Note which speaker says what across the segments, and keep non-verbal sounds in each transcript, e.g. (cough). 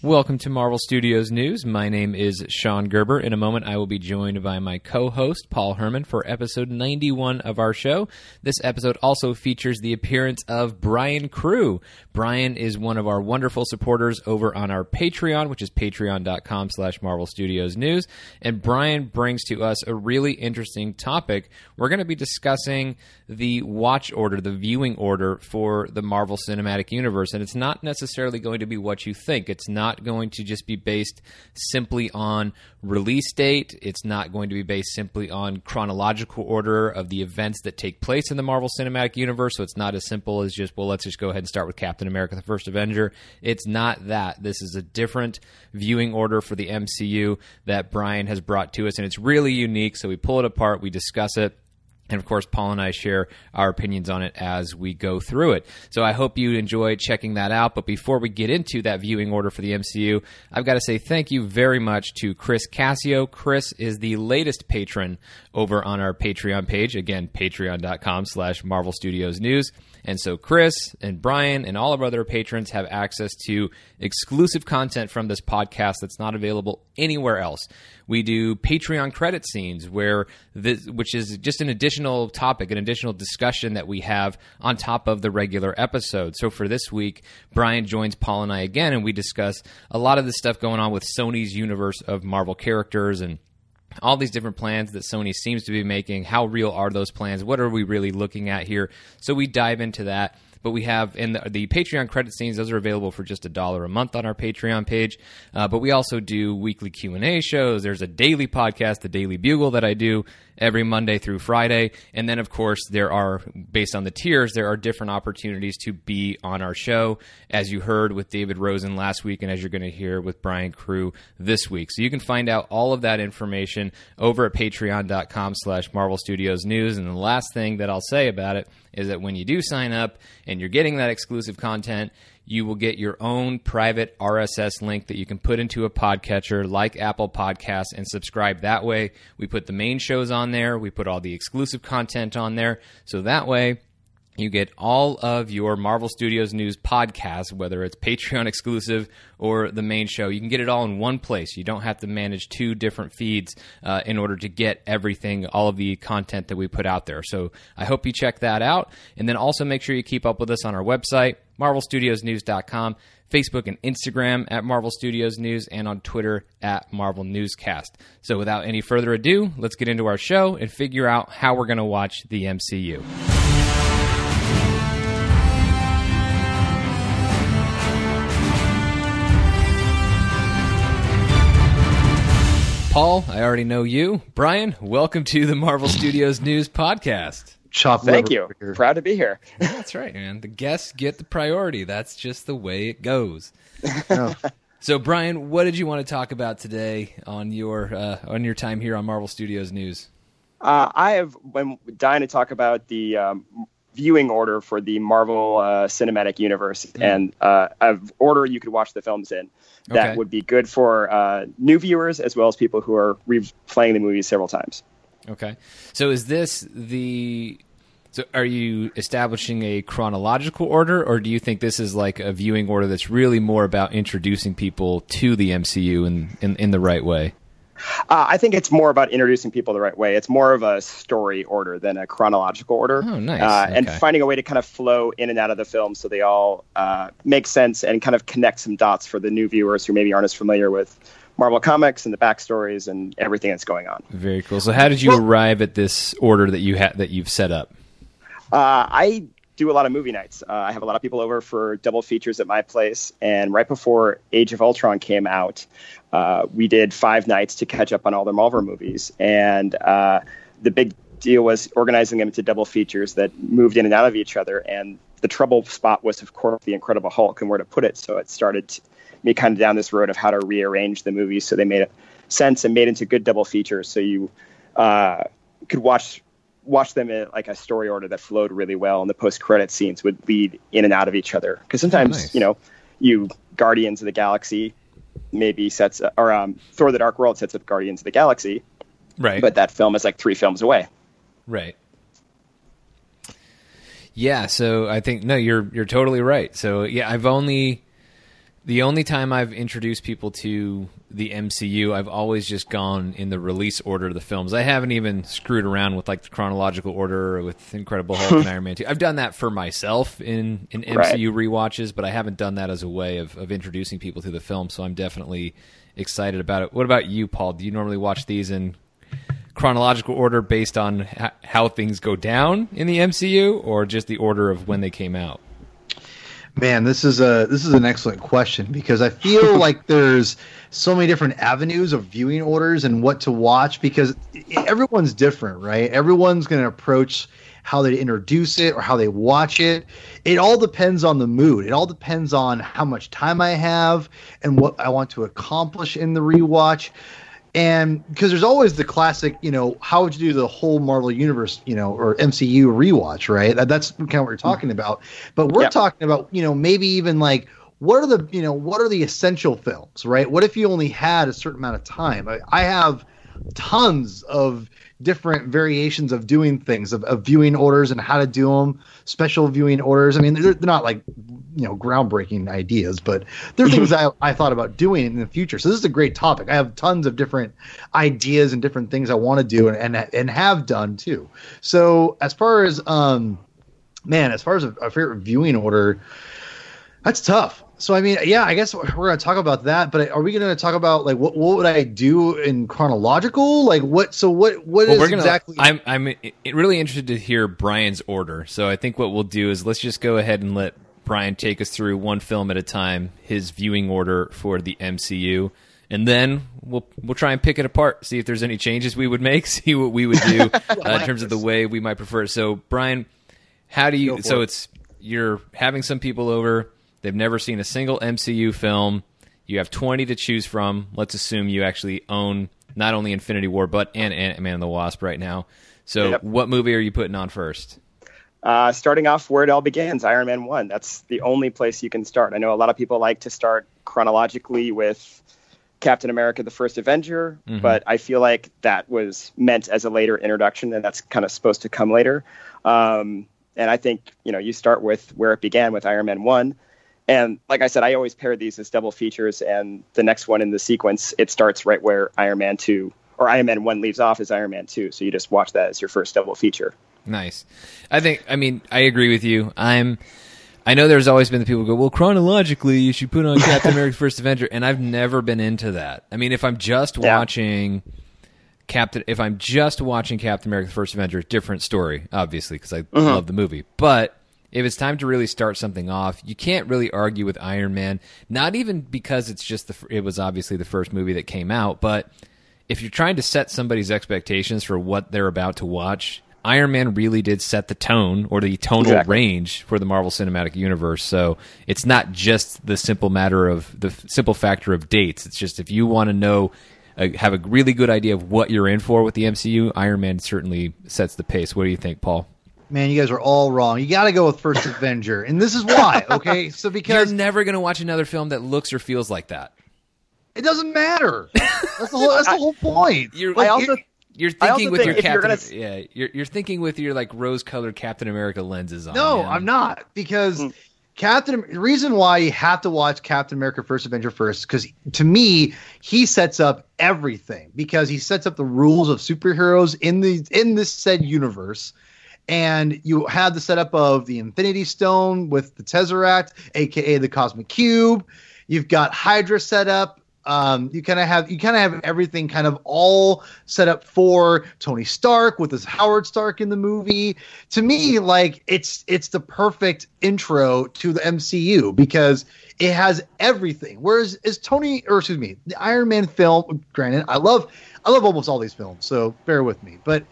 Speaker 1: Welcome to Marvel Studios News. My name is Sean Gerber. In a moment, I will be joined by my co host, Paul Herman, for episode 91 of our show. This episode also features the appearance of Brian Crew. Brian is one of our wonderful supporters over on our Patreon, which is patreon.com slash Marvel Studios News. And Brian brings to us a really interesting topic. We're going to be discussing the watch order, the viewing order for the Marvel Cinematic Universe. And it's not necessarily going to be what you think. It's not not going to just be based simply on release date. It's not going to be based simply on chronological order of the events that take place in the Marvel Cinematic Universe. So it's not as simple as just, well, let's just go ahead and start with Captain America, the first Avenger. It's not that. This is a different viewing order for the MCU that Brian has brought to us, and it's really unique. So we pull it apart, we discuss it and of course, Paul and I share our opinions on it as we go through it. So I hope you enjoy checking that out. But before we get into that viewing order for the MCU, I've got to say thank you very much to Chris Cassio. Chris is the latest patron over on our Patreon page. Again, patreon.com slash Marvel Studios News. And so Chris and Brian and all of our other patrons have access to exclusive content from this podcast that's not available anywhere else. We do Patreon credit scenes where this, which is just an additional topic, an additional discussion that we have on top of the regular episode. So for this week, Brian joins Paul and I again and we discuss a lot of the stuff going on with Sony's universe of Marvel characters and all these different plans that Sony seems to be making. How real are those plans? What are we really looking at here? So we dive into that. But we have in the, the Patreon credit scenes; those are available for just a dollar a month on our Patreon page. Uh, but we also do weekly Q and A shows. There's a daily podcast, the Daily Bugle, that I do every Monday through Friday. And then, of course, there are, based on the tiers, there are different opportunities to be on our show, as you heard with David Rosen last week, and as you're going to hear with Brian Crew this week. So you can find out all of that information over at patreon.com slash Marvel Studios News. And the last thing that I'll say about it is that when you do sign up and you're getting that exclusive content, you will get your own private RSS link that you can put into a podcatcher like Apple Podcasts and subscribe that way. We put the main shows on there, we put all the exclusive content on there. So that way, you get all of your Marvel Studios news podcasts, whether it's Patreon (laughs) exclusive or the main show. You can get it all in one place. You don't have to manage two different feeds uh, in order to get everything, all of the content that we put out there. So I hope you check that out. And then also make sure you keep up with us on our website, marvelstudiosnews.com. Facebook and Instagram at Marvel Studios News, and on Twitter at Marvel Newscast. So, without any further ado, let's get into our show and figure out how we're going to watch the MCU. Paul, I already know you. Brian, welcome to the Marvel Studios News Podcast.
Speaker 2: Chop
Speaker 3: Thank you. Proud to be here.
Speaker 1: That's right, man. The guests get the priority. That's just the way it goes. (laughs) So, Brian, what did you want to talk about today on your uh, on your time here on Marvel Studios News?
Speaker 3: Uh, I have been dying to talk about the um, viewing order for the Marvel uh, Cinematic Universe mm. and uh, of order you could watch the films in that okay. would be good for uh, new viewers as well as people who are replaying the movie several times.
Speaker 1: Okay. So is this the so are you establishing a chronological order or do you think this is like a viewing order that's really more about introducing people to the MCU in in, in the right way?
Speaker 3: Uh, I think it's more about introducing people the right way. It's more of a story order than a chronological order.
Speaker 1: Oh, nice. Uh,
Speaker 3: okay. And finding a way to kind of flow in and out of the film so they all uh, make sense and kind of connect some dots for the new viewers who maybe aren't as familiar with Marvel Comics and the backstories and everything that's going on.
Speaker 1: Very cool. So, how did you well, arrive at this order that you ha- that you've set up?
Speaker 3: Uh, I do a lot of movie nights. Uh, I have a lot of people over for double features at my place. And right before Age of Ultron came out, uh, we did five nights to catch up on all the Marvel movies. And uh, the big deal was organizing them into double features that moved in and out of each other. And the trouble spot was, of course, the Incredible Hulk and where to put it. So it started me kind of down this road of how to rearrange the movies so they made sense and made into good double features. So you uh, could watch watch them in like a story order that flowed really well, and the post credit scenes would lead in and out of each other. Because sometimes, oh, nice. you know, you Guardians of the Galaxy maybe sets or um, Thor: The Dark World sets up Guardians of the Galaxy,
Speaker 1: right?
Speaker 3: But that film is like three films away,
Speaker 1: right? Yeah, so I think no, you're you're totally right. So yeah, I've only The only time I've introduced people to the MCU, I've always just gone in the release order of the films. I haven't even screwed around with like the chronological order with Incredible Hulk and (laughs) Iron Man 2. I've done that for myself in, in MCU right. rewatches, but I haven't done that as a way of, of introducing people to the film, so I'm definitely excited about it. What about you, Paul? Do you normally watch these in chronological order based on ha- how things go down in the MCU or just the order of when they came out?
Speaker 2: Man, this is a this is an excellent question because I feel (laughs) like there's so many different avenues of viewing orders and what to watch because everyone's different, right? Everyone's going to approach how they introduce it or how they watch it. It all depends on the mood. It all depends on how much time I have and what I want to accomplish in the rewatch and because there's always the classic, you know, how would you do the whole Marvel Universe, you know, or MCU rewatch, right? That, that's kind of what we're talking about. But we're talking about, you know, maybe even like what are the, you know, what are the essential films, right? What if you only had a certain amount of time? I, I have tons of different variations of doing things, of, of, viewing orders and how to do them, special viewing orders. I mean, they're, they're not like you know groundbreaking ideas, but they're things I, I thought about doing in the future. So this is a great topic. I have tons of different ideas and different things I want to do and, and and have done too. So as far as um, man, as far as a, a favorite viewing order, that's tough. So I mean, yeah, I guess we're going to talk about that. But are we going to talk about like what what would I do in chronological? Like what? So what what well, is gonna, exactly?
Speaker 1: I'm I'm really interested to hear Brian's order. So I think what we'll do is let's just go ahead and let Brian take us through one film at a time, his viewing order for the MCU, and then we'll we'll try and pick it apart, see if there's any changes we would make, (laughs) see what we would do (laughs) uh, in terms of the way we might prefer. So Brian, how do you? So it. it's you're having some people over They've never seen a single MCU film. You have 20 to choose from. Let's assume you actually own not only Infinity War, but and Ant Man and the Wasp right now. So, yep. what movie are you putting on first?
Speaker 3: Uh, starting off where it all begins, Iron Man 1. That's the only place you can start. I know a lot of people like to start chronologically with Captain America, the first Avenger, mm-hmm. but I feel like that was meant as a later introduction, and that's kind of supposed to come later. Um, and I think, you know, you start with where it began with Iron Man 1. And like I said, I always pair these as double features, and the next one in the sequence, it starts right where Iron Man 2 or Iron Man 1 leaves off as Iron Man 2. So you just watch that as your first double feature.
Speaker 1: Nice. I think, I mean, I agree with you. I'm. I know there's always been the people who go, well, chronologically, you should put on (laughs) Captain America: First Avenger, and I've never been into that. I mean, if I'm just yeah. watching Captain, if I'm just watching Captain America: First Avenger, different story, obviously, because I uh-huh. love the movie. But if it's time to really start something off, you can't really argue with Iron Man. Not even because it's just the it was obviously the first movie that came out, but if you're trying to set somebody's expectations for what they're about to watch, Iron Man really did set the tone or the tonal exactly. range for the Marvel Cinematic Universe. So it's not just the simple matter of the simple factor of dates. It's just if you want to know, uh, have a really good idea of what you're in for with the MCU, Iron Man certainly sets the pace. What do you think, Paul?
Speaker 2: Man, you guys are all wrong. You got to go with First (laughs) Avenger, and this is why. Okay, so because
Speaker 1: you're never going to watch another film that looks or feels like that.
Speaker 2: It doesn't matter. That's the whole. That's the (laughs) whole point.
Speaker 1: You're, like, also, you're thinking with your Captain. Gonna... Yeah, you're you're thinking with your like rose-colored Captain America lenses on.
Speaker 2: No, man. I'm not because. Mm. Captain, the reason why you have to watch Captain America: First Avenger first, because to me, he sets up everything because he sets up the rules of superheroes in the in this said universe and you have the setup of the Infinity Stone with the Tesseract, aka the Cosmic Cube. You've got Hydra set up. Um, you kind of have you kind of have everything kind of all set up for Tony Stark with his Howard Stark in the movie. To me, like it's it's the perfect intro to the MCU because it has everything. Whereas is Tony or excuse me, the Iron Man film, granted, I love I love almost all these films, so bear with me. But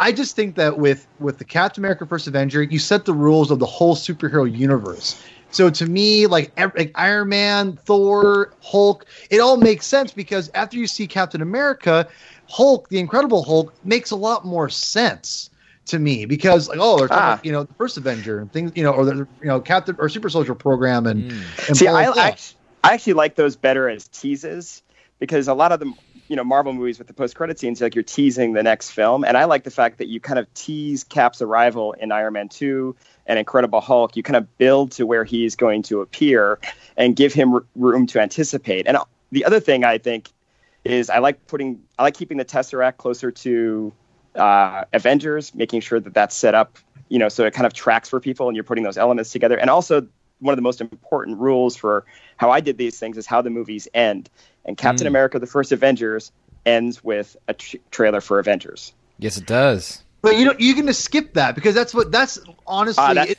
Speaker 2: I just think that with with the Captain America: First Avenger, you set the rules of the whole superhero universe. So to me, like, like Iron Man, Thor, Hulk, it all makes sense because after you see Captain America, Hulk, the Incredible Hulk, makes a lot more sense to me because like oh they're talking ah. about, you know the first Avenger and things you know or the you know Captain or Super Soldier program and, mm.
Speaker 3: and see I, I, I actually like those better as teases because a lot of them you know Marvel movies with the post credit scenes, like you're teasing the next film, and I like the fact that you kind of tease Cap's arrival in Iron Man two and Incredible Hulk. You kind of build to where he's going to appear and give him r- room to anticipate. And the other thing I think is I like putting I like keeping the Tesseract closer to uh, Avengers, making sure that that's set up, you know, so it kind of tracks for people, and you're putting those elements together. And also, one of the most important rules for how I did these things is how the movies end. And Captain
Speaker 1: Mm.
Speaker 3: America: The First Avengers ends with a tr- trailer for Avengers.
Speaker 1: Yes, it does.
Speaker 2: But you know, you're gonna skip that because that's what that's honestly.
Speaker 3: Uh, that-
Speaker 2: it-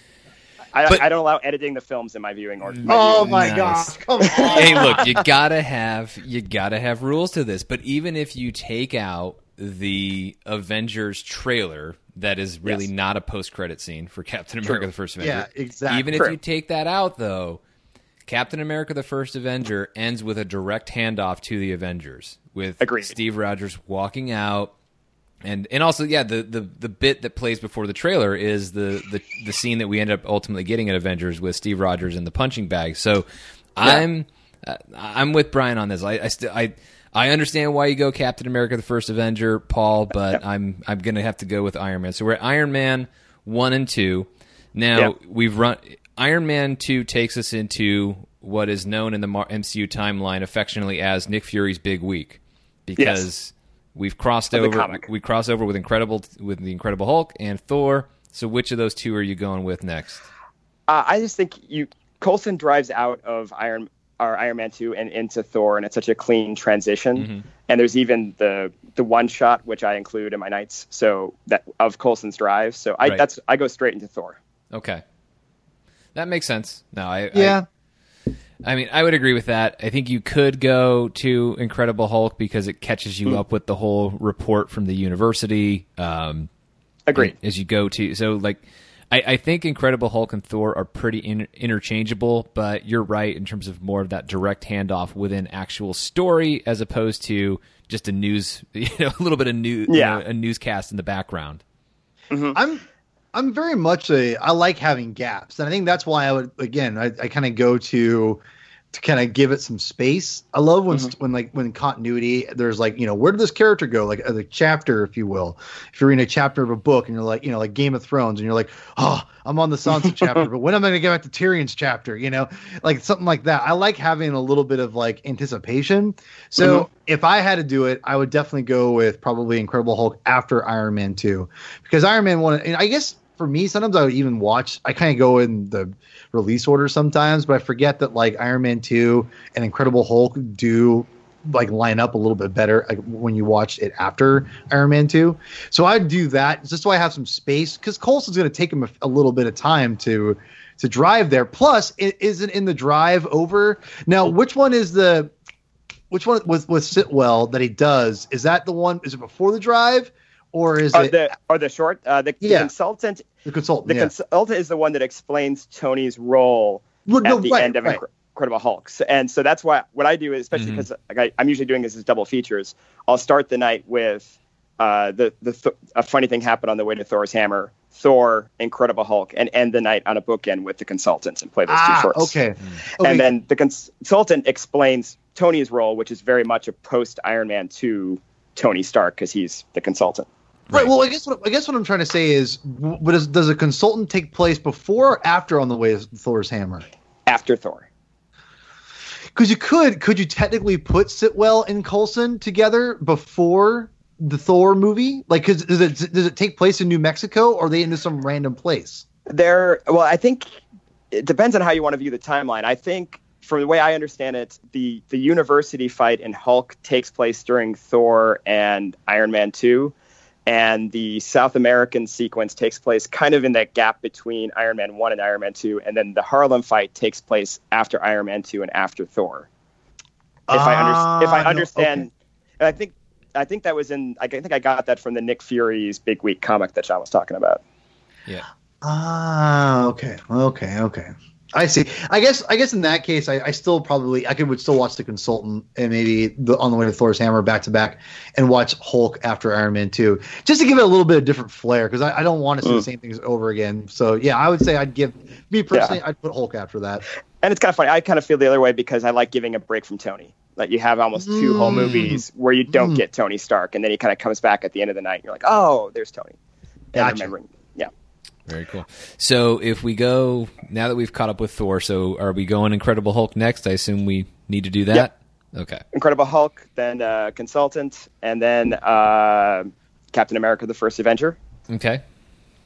Speaker 3: I,
Speaker 1: But-
Speaker 3: I don't allow editing the films in my viewing order. my
Speaker 2: oh my
Speaker 1: Nice.
Speaker 2: gosh! Come on.
Speaker 1: hey, look, you gotta have you gotta have rules to this. But even if you take out the Avengers trailer, that is really
Speaker 3: Yes.
Speaker 1: not a post credit scene for Captain America:
Speaker 3: True.
Speaker 1: The First Avenger.
Speaker 2: Yeah, exactly.
Speaker 1: Even if you take that out, though, Captain America: The First Avenger ends with a direct handoff to the Avengers, with
Speaker 3: Agreed.
Speaker 1: Steve Rogers walking out. And and also yeah the, the, the bit that plays before the trailer is the, the the scene that we end up ultimately getting at Avengers with Steve Rogers in the punching bag. So I'm uh, I'm with Brian on this. I I, still I I understand why you go Captain America: The First Avenger, Paul, but I'm I'm gonna have to go with Iron Man. So we're at Iron Man one and two. Now
Speaker 3: Yep.
Speaker 1: we've run Iron Man two takes us into what is known in the MCU timeline affectionately as Nick Fury's big week because we've crossed
Speaker 3: Of
Speaker 1: over we cross over with incredible with the Incredible Hulk and Thor. So which of those two are you going with next?
Speaker 3: Uh, I just think you Coulson drives out of Iron or Iron Man two and into Thor, and it's such a clean transition.
Speaker 1: Mm-hmm.
Speaker 3: And there's even the the one shot which I include in my nights, so that of Coulson's drive. So I
Speaker 1: Right.
Speaker 3: that's I go straight into Thor.
Speaker 1: Okay, that makes sense. No, I I-
Speaker 2: Yeah.
Speaker 1: I mean, I would agree with that. I think you could go to Incredible Hulk because it catches you up with the whole report from the university. Um,
Speaker 3: Agreed.
Speaker 1: As you go to, so like, I, I think Incredible Hulk and Thor are pretty in, interchangeable, but you're right in terms of more of that direct handoff within actual story as opposed to just a news, (laughs) you know, a little bit of news,
Speaker 3: Yeah.
Speaker 1: a newscast in the background.
Speaker 2: I'm I'm very much a I like having gaps, and I think that's why I would again I, I kind of go to to kind of give it some space. I love when mm-hmm. when like when continuity there's like you know where did this character go like uh, a chapter if you will. If you're reading a chapter of a book and you're like you know like Game of Thrones and you're like oh I'm on the Sansa (laughs) chapter but when am I going to get back to Tyrion's chapter you know like something like that. I like having a little bit of like anticipation. So mm-hmm. if I had to do it, I would definitely go with probably Incredible Hulk after Iron Man two because Iron Man one and I guess for me sometimes I would even watch I kind of go in the release order sometimes but I forget that like Iron Man 2 and Incredible Hulk do like line up a little bit better like when you watch it after Iron Man 2 so I'd do that just so I have some space because Coulson's going to take him a, a little bit of time to to drive there. Plus it isn't in the drive over. Now which one is the which one with with Sitwell that he does is that the one is it before the drive or is
Speaker 3: Or
Speaker 2: it
Speaker 3: the or the short uh, the, the
Speaker 2: Yeah.
Speaker 3: consultant
Speaker 2: the consultant
Speaker 3: the
Speaker 2: yeah.
Speaker 3: consultant is the one that explains Tony's role
Speaker 2: Well, no,
Speaker 3: at the
Speaker 2: right,
Speaker 3: end of
Speaker 2: right.
Speaker 3: Incredible Hulk. And so that's why what I do is especially because like I, I'm usually doing this as double features. I'll start the night with uh, the the th- a funny thing happened on the way to Thor's hammer, Thor, Incredible Hulk, and end the night on a bookend with the consultants and play those two
Speaker 2: ah,
Speaker 3: shorts.
Speaker 2: okay. okay.
Speaker 3: And then the consultant explains Tony's role, which is very much a post Iron Man 2 Tony Stark because he's the consultant.
Speaker 2: Right. Well, I guess what I guess what I'm trying to say is, but does, does a consultant take place before or after on the way to Thor's hammer?
Speaker 3: After Thor.
Speaker 2: Because you could could you technically put Sitwell and Coulson together before the Thor movie? Like, 'cause does it does it take place in New Mexico or are they into some random place?
Speaker 3: There, well, I think it depends on how you want to view the timeline. I think, from the way I understand it, the the university fight in Hulk takes place during Thor and Iron Man two, and the South American sequence takes place kind of in that gap between Iron Man one and Iron Man two, and then the Harlem fight takes place after Iron Man two and after Thor. If I under, if
Speaker 2: Ah,
Speaker 3: I
Speaker 2: no,
Speaker 3: understand,
Speaker 2: okay.
Speaker 3: and I think I think that was in I think I got that from the Nick Fury's Big Week comic that John was talking about.
Speaker 1: Yeah.
Speaker 2: Ah, okay, okay, okay. I see. I guess. I guess in that case, I, I still probably I could would still watch the consultant and maybe the on the way to Thor's hammer back to back, and watch Hulk after Iron Man two, just to give it a little bit of different flair because I, I don't want to see the
Speaker 3: Mm.
Speaker 2: same things over again. So yeah, I would say I'd give me personally I'd put Hulk after that.
Speaker 3: And it's kind of funny. I kind of feel the other way because I like giving a break from Tony. Like you have almost two whole
Speaker 2: Mm.
Speaker 3: movies where you don't
Speaker 2: Mm.
Speaker 3: get Tony Stark, and then he kind of comes back at the end of the night. And you're like, oh, there's Tony. And
Speaker 2: Gotcha.
Speaker 3: remembering, yeah.
Speaker 1: Very cool. So if we go now that we've caught up with Thor, so are we going Incredible Hulk next? I assume we need to do that. Okay.
Speaker 3: Incredible Hulk, then uh, Consultant, and then uh, Captain America: The First Avenger.
Speaker 1: Okay.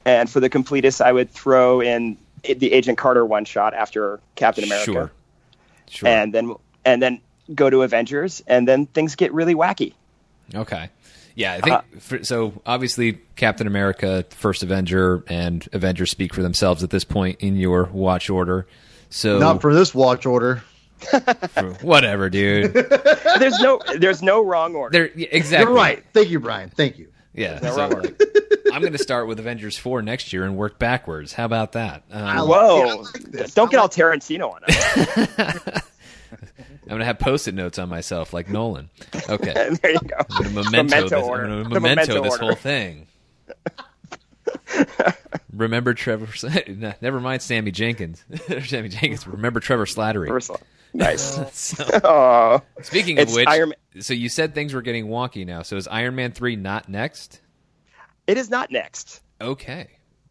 Speaker 3: And for the completest, I would throw in the Agent Carter one shot after Captain America,
Speaker 1: Sure. Sure.
Speaker 3: and then and then go to Avengers, and then things get really wacky.
Speaker 1: Okay. Yeah, I think
Speaker 3: Uh,
Speaker 1: for, so. Obviously, Captain America, First Avenger, and Avengers speak for themselves at this point in your watch order. So
Speaker 2: Not for this watch order. (laughs)
Speaker 1: whatever, dude.
Speaker 3: There's no there's no wrong order.
Speaker 1: There, yeah, exactly.
Speaker 2: You're right. Thank you, Brian. Thank you.
Speaker 1: Yeah.
Speaker 3: No
Speaker 1: so,
Speaker 3: wrong
Speaker 1: like, I'm going to start with Avengers four next year and work backwards. How about that? Um,
Speaker 3: Whoa!
Speaker 2: Yeah, like.
Speaker 3: Don't
Speaker 2: I
Speaker 3: get all Tarantino on us. (laughs)
Speaker 1: I'm going to have post-it notes on myself like Nolan. Okay. (laughs)
Speaker 3: there you go.
Speaker 1: I'm memento,
Speaker 3: Memento
Speaker 1: this,
Speaker 3: order.
Speaker 1: I'm gonna memento,
Speaker 3: memento
Speaker 1: this
Speaker 3: order.
Speaker 1: whole thing. (laughs) remember Trevor? (laughs) Never mind Sammy Jankis. Sammy Jankis. Remember Trevor Slattery.
Speaker 3: Nice.
Speaker 1: So,
Speaker 3: Oh,
Speaker 1: speaking of which,
Speaker 3: Iron
Speaker 1: so you said things were getting wonky now. So is Iron Man three not next?
Speaker 3: it is not next.
Speaker 1: Okay.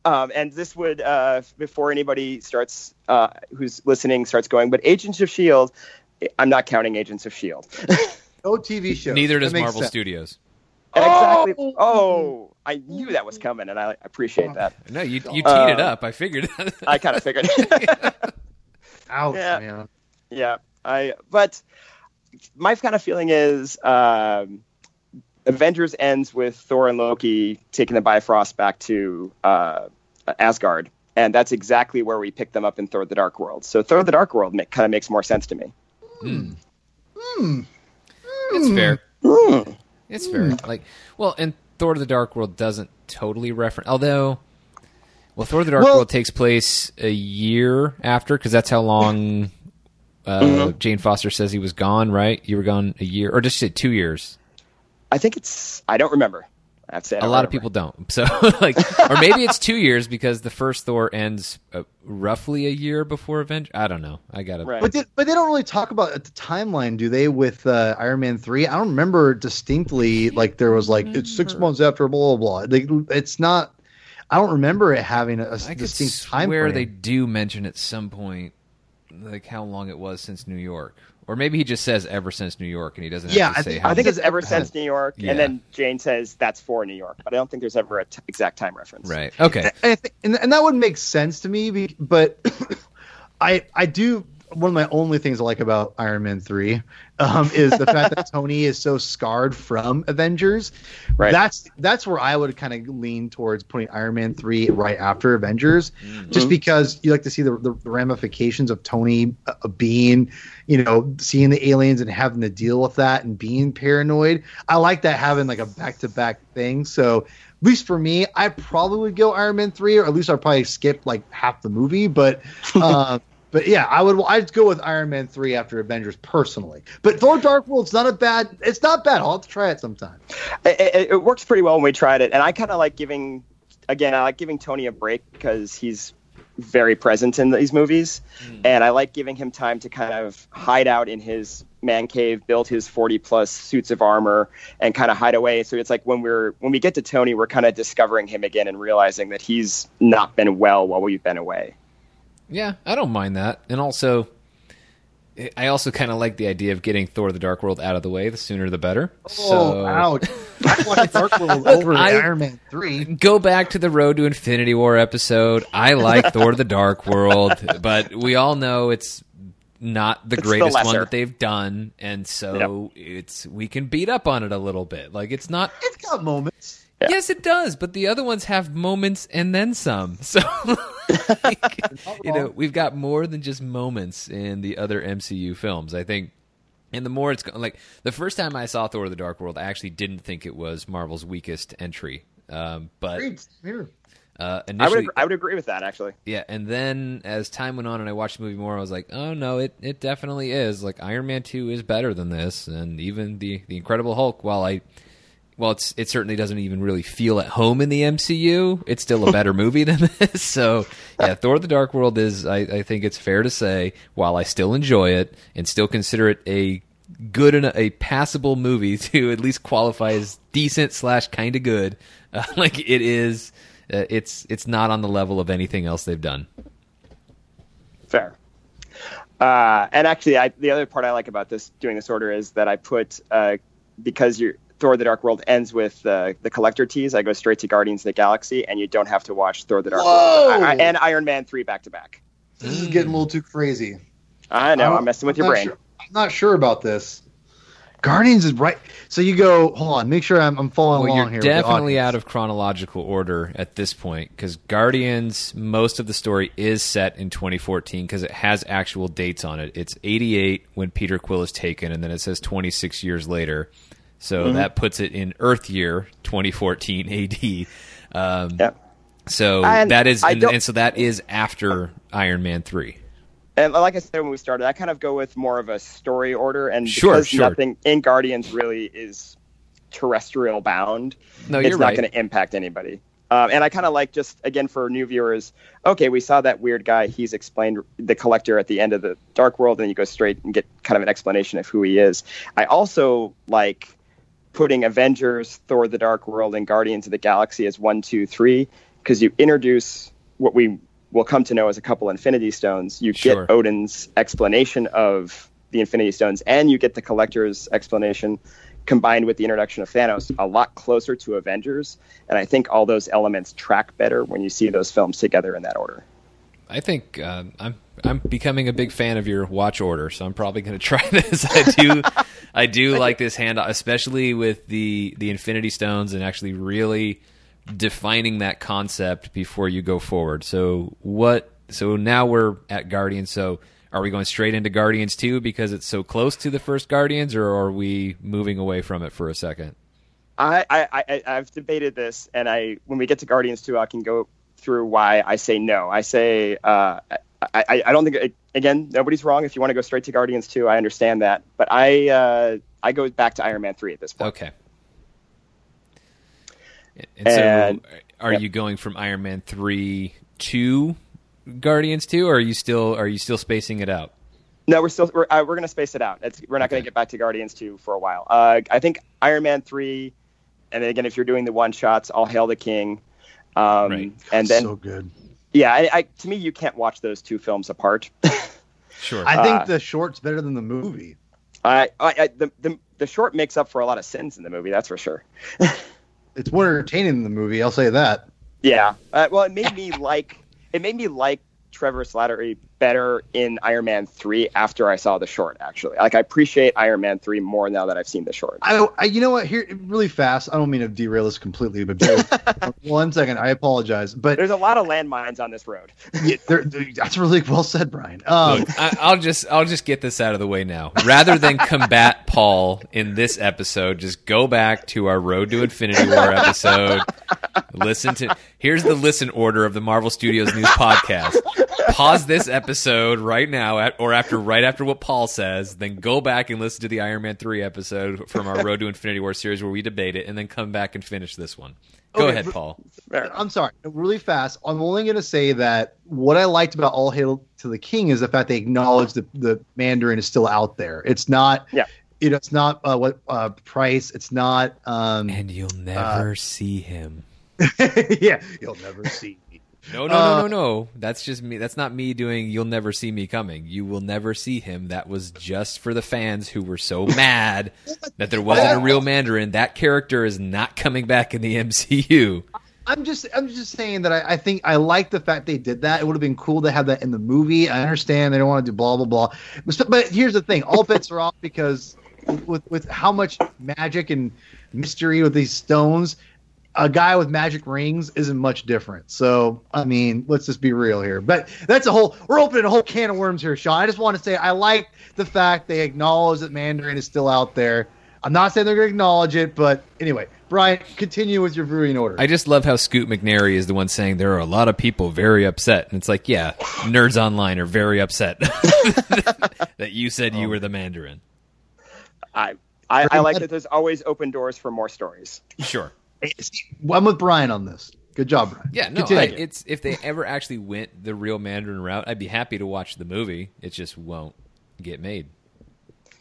Speaker 3: Um, and this would, uh, before anybody starts, uh, who's listening, starts going, but Agents of Shield. I'm not counting Agents of Shield.
Speaker 2: No TV show.
Speaker 1: Neither does Marvel
Speaker 2: sense.
Speaker 1: Studios.
Speaker 3: Exactly.
Speaker 2: Oh!
Speaker 3: Oh, I knew that was coming, and I appreciate that.
Speaker 1: No, you you teed
Speaker 3: Uh,
Speaker 1: it up. I figured. (laughs)
Speaker 3: I kind of figured. (laughs)
Speaker 2: Ouch,
Speaker 3: Yeah.
Speaker 2: man.
Speaker 3: Yeah, I. But my kind of feeling is um, Avengers ends with Thor and Loki taking the Bifrost back to uh, Asgard, and that's exactly where we pick them up in Thor: The Dark World. So Thor: The Dark World ma- kind of makes more sense to me.
Speaker 1: It's fair.
Speaker 3: Hmm.
Speaker 1: It's fair. Like, well, and Thor: The Dark World doesn't totally reference, although, well, Thor: The Dark
Speaker 2: Well-
Speaker 1: World takes place a year after because that's how long uh,
Speaker 3: Mm-hmm.
Speaker 1: Jane Foster says he was gone. Right? You were gone a year, or just say two years.
Speaker 3: I think it's. I don't remember. I have to say, I
Speaker 1: A
Speaker 3: don't
Speaker 1: lot of people don't. (laughs) So, like, or maybe it's two years because the first Thor ends uh, roughly a year before Avengers. I don't know. I got to.
Speaker 3: Right.
Speaker 2: But they, but they don't really talk about the timeline, do they? With uh, Iron Man three, I don't remember distinctly. Like there was like it's six months after blah blah blah. Like, it's not. I don't remember it having a, a
Speaker 1: I could
Speaker 2: distinct time Where
Speaker 1: they do mention at some point, like how long it was since New York, or maybe he just says ever since New York, and he doesn't
Speaker 2: Yeah,
Speaker 1: have to
Speaker 2: I
Speaker 1: say
Speaker 2: think-
Speaker 1: how.
Speaker 3: I think it's ever since New York,
Speaker 1: Yeah.
Speaker 3: and then Jane says that's for New York, but I don't think there's ever a t- exact time reference.
Speaker 1: right. Okay.
Speaker 2: And, I think, and, and that would make sense to me, but (coughs) I I do one of my only things I like about Iron Man three um, is the fact that (laughs) Tony is so scarred from Avengers.
Speaker 3: Right.
Speaker 2: That's that's where I would kind of lean towards putting Iron Man three right after Avengers,
Speaker 1: Mm-hmm.
Speaker 2: just because you like to see the, the, the ramifications of Tony uh, being, you know, seeing the aliens and having to deal with that and being paranoid. I like that having like a back to back thing. So at least for me, I probably would go Iron Man three, or at least I'd probably skip like half the movie. But, uh, (laughs) but yeah, I would. I'd go with Iron Man three after Avengers personally. But Thor: Dark World's not a bad. It's not bad. I'll have to try it sometime.
Speaker 3: it, it, it works pretty well when we tried it, and I kind of like giving. Again, I like giving Tony a break because he's very present in these movies, hmm. and I like giving him time to kind of hide out in his man cave, build his forty plus suits of armor, and kind of hide away. So it's like when we're when we get to Tony, we're kind of discovering him again and realizing that he's not been well while we've been away.
Speaker 1: Yeah, I don't mind that, and also, I also kind of like the idea of getting Thor: The Dark World out of the way. The sooner, the better. Oh, so,
Speaker 2: oh, ouch! (laughs) I want Dark World (laughs) over
Speaker 1: I-
Speaker 2: Iron Man three.
Speaker 1: go back to the Road to Infinity War episode. I like Thor: The Dark World, (laughs) but we all know it's not the
Speaker 3: It's the
Speaker 1: greatest one that they've done, and so it's we can beat up on it a little bit. Like it's not.
Speaker 2: It's got moments.
Speaker 3: Yeah.
Speaker 1: Yes, it does, but the other ones have moments and then some. (laughs) So, like, (laughs) you know, we've got more than just moments in the other MCU films. I think, and the more it's like the first time I saw Thor: The Dark World, I actually didn't think it was Marvel's weakest entry. Um, but
Speaker 2: Great. Here.
Speaker 3: I
Speaker 1: uh,
Speaker 3: would
Speaker 1: initially,
Speaker 3: I would agree with that actually.
Speaker 1: yeah, and then as time went on and I watched the movie more, I was like, oh no, it, it definitely is. Like Iron Man two is better than this, and even the the Incredible Hulk. While I, well, it's it certainly doesn't even really feel at home in the MCU. It's still a better movie than (laughs) this. So yeah, Thor: The Dark World is. I, I think it's fair to say, while I still enjoy it and still consider it a good and a passable movie (laughs) to at least qualify as decent slash kind of good. Uh, (laughs) like it is, uh, it's it's not on the level of anything else they've done.
Speaker 3: Fair. Uh, and actually, I, the other part I like about this doing this order is that I put uh, because your Thor: The Dark World ends with uh, the collector tease. I go straight to Guardians of the Galaxy, and you don't have to watch Thor: The Dark
Speaker 2: Whoa!
Speaker 3: World I, and Iron Man three back to back.
Speaker 2: This is getting a little too crazy.
Speaker 3: I know
Speaker 2: I don't-
Speaker 3: I'm messing with
Speaker 2: I'm
Speaker 3: your brain.
Speaker 2: sure- I'm not sure about this. Guardians is right. So you go. Hold on. Make sure I'm, I'm following
Speaker 1: Well,
Speaker 2: along
Speaker 1: you're
Speaker 2: here. with the
Speaker 1: definitely out of chronological order at this point because Guardians, most of the story is set in 2014 because it has actual dates on it. It's 88 when Peter Quill is taken, and then it says 26 years later. So
Speaker 3: Mm-hmm.
Speaker 1: that puts it in Earth year 2014 AD. Um,
Speaker 3: Yep.
Speaker 1: So
Speaker 3: And
Speaker 1: that is, and, and so that is after Iron Man three.
Speaker 3: And like I said when we started, I kind of go with more of a story order, and
Speaker 1: Sure,
Speaker 3: because
Speaker 1: sure.
Speaker 3: nothing in Guardians really is terrestrial bound,
Speaker 1: No,
Speaker 3: it's not
Speaker 1: right.
Speaker 3: going to impact anybody. Um, and I kind of like just again for new viewers. Okay, we saw that weird guy. He's explained the collector at the end of the Dark World, and you go straight and get kind of an explanation of who he is. I also like putting Avengers, Thor: The Dark World, and Guardians of the Galaxy as one, two, three, because you introduce what we will come to know as a couple Infinity Stones. You
Speaker 1: Sure.
Speaker 3: get Odin's explanation of the Infinity Stones, and you get the Collector's explanation combined with the introduction of Thanos a lot closer to Avengers. And I think all those elements track better when you see those films together in that order.
Speaker 1: I think um, I'm I'm becoming a big fan of your watch order, so I'm probably going (laughs) to try this. I do I do like this handout, especially with the the Infinity Stones and actually really defining that concept before you go forward. So what? So now we're at Guardians. So are we going straight into Guardians two because it's so close to the first Guardians, or are we moving away from it for a second?
Speaker 3: I, I, I I've debated this, and I when we get to Guardians two, I can go through why I say no. I say uh, I, I, I don't think again nobody's wrong. If you want to go straight to Guardians two, I understand that, but I uh, I go back to Iron Man three at this point.
Speaker 1: Okay. And,
Speaker 3: And-
Speaker 1: so, are
Speaker 3: yep.
Speaker 1: you going from Iron Man three to Guardians two, or are you still are you still spacing it out?
Speaker 3: No, we're still we're, uh, we're gonna space it out. It's, we're not gonna get back to Guardians two for a while. Uh, I think Iron Man three, and then again if you're doing the one shots, All Hail the King, um,
Speaker 1: Right.
Speaker 3: and then
Speaker 2: so good.
Speaker 3: yeah, I, I to me you can't watch those two films apart. (laughs)
Speaker 1: Sure.
Speaker 2: I think
Speaker 3: Uh,
Speaker 2: the short's better than the movie.
Speaker 3: I, I, I the, the the short makes up for a lot of sins in the movie. That's for sure. (laughs)
Speaker 2: It's more entertaining than the movie. I'll say that.
Speaker 3: Yeah. Uh, well, it made me (laughs) like it made me like Trevor Slattery better in Iron Man three after I saw the short. Actually, like I appreciate Iron Man three more now that I've seen the short.
Speaker 2: I, I you know what? Here, really fast. I don't mean to derail this completely, but bear (laughs) one second. I apologize, but
Speaker 3: There's a lot of landmines on this road.
Speaker 2: yeah, there- there- that's really well said, Brian. Um,
Speaker 1: Look, I, I'll just I'll just get this out of the way now. Rather than combat Paul in this episode, just go back to our Road to Infinity War episode. Listen to here's the listen order of the Marvel Studios News podcast. Pause this episode right now, at, or after right after what Paul says, then go back and listen to the Iron Man three episode from our Road to Infinity War series where we debate it, and then come back and finish this one. Go
Speaker 2: Okay,
Speaker 1: ahead, Paul.
Speaker 3: Fair enough.
Speaker 2: I'm sorry, really fast. I'm only going to say that what I liked about All Hail to the King is the fact they acknowledge that the Mandarin is still out there. It's not,
Speaker 3: Yeah.
Speaker 2: you know, it's not uh, what uh, price. It's not, um,
Speaker 1: And you'll never see him. (laughs)
Speaker 2: yeah, you'll never see. Me.
Speaker 1: No, no, no, uh, no, no. That's just me. That's not me doing. You'll never see me coming. You will never see him. That was just for the fans who were so (laughs) mad that there wasn't a real Mandarin. That character is not coming back in the MCU.
Speaker 2: I'm just, I'm just saying that I, I think I like the fact they did that. It would have been cool to have that in the movie. I understand they don't want to do blah blah blah, but, but here's the thing: all bets are off because with with how much magic and mystery with these stones, a guy with magic rings isn't much different. So I mean, let's just be real here. But that's a whole. We're opening a whole can of worms here, Sean. I just want to say I like the fact they acknowledge that Mandarin is still out there. I'm not saying they're going to acknowledge it, but anyway, Brian, continue with your brewing order.
Speaker 1: I just love how Scoot McNairy is the one saying there are a lot of people very upset, and it's like, yeah, nerds online are very upset (laughs) that you said you were the Mandarin.
Speaker 3: I, I, I like that there's always open doors for more stories.
Speaker 1: Sure.
Speaker 2: I'm with Brian on this. Good job, Brian.
Speaker 1: Yeah, no, I, it's if they ever actually went the real Mandarin route, I'd be happy to watch the movie. It just won't get made.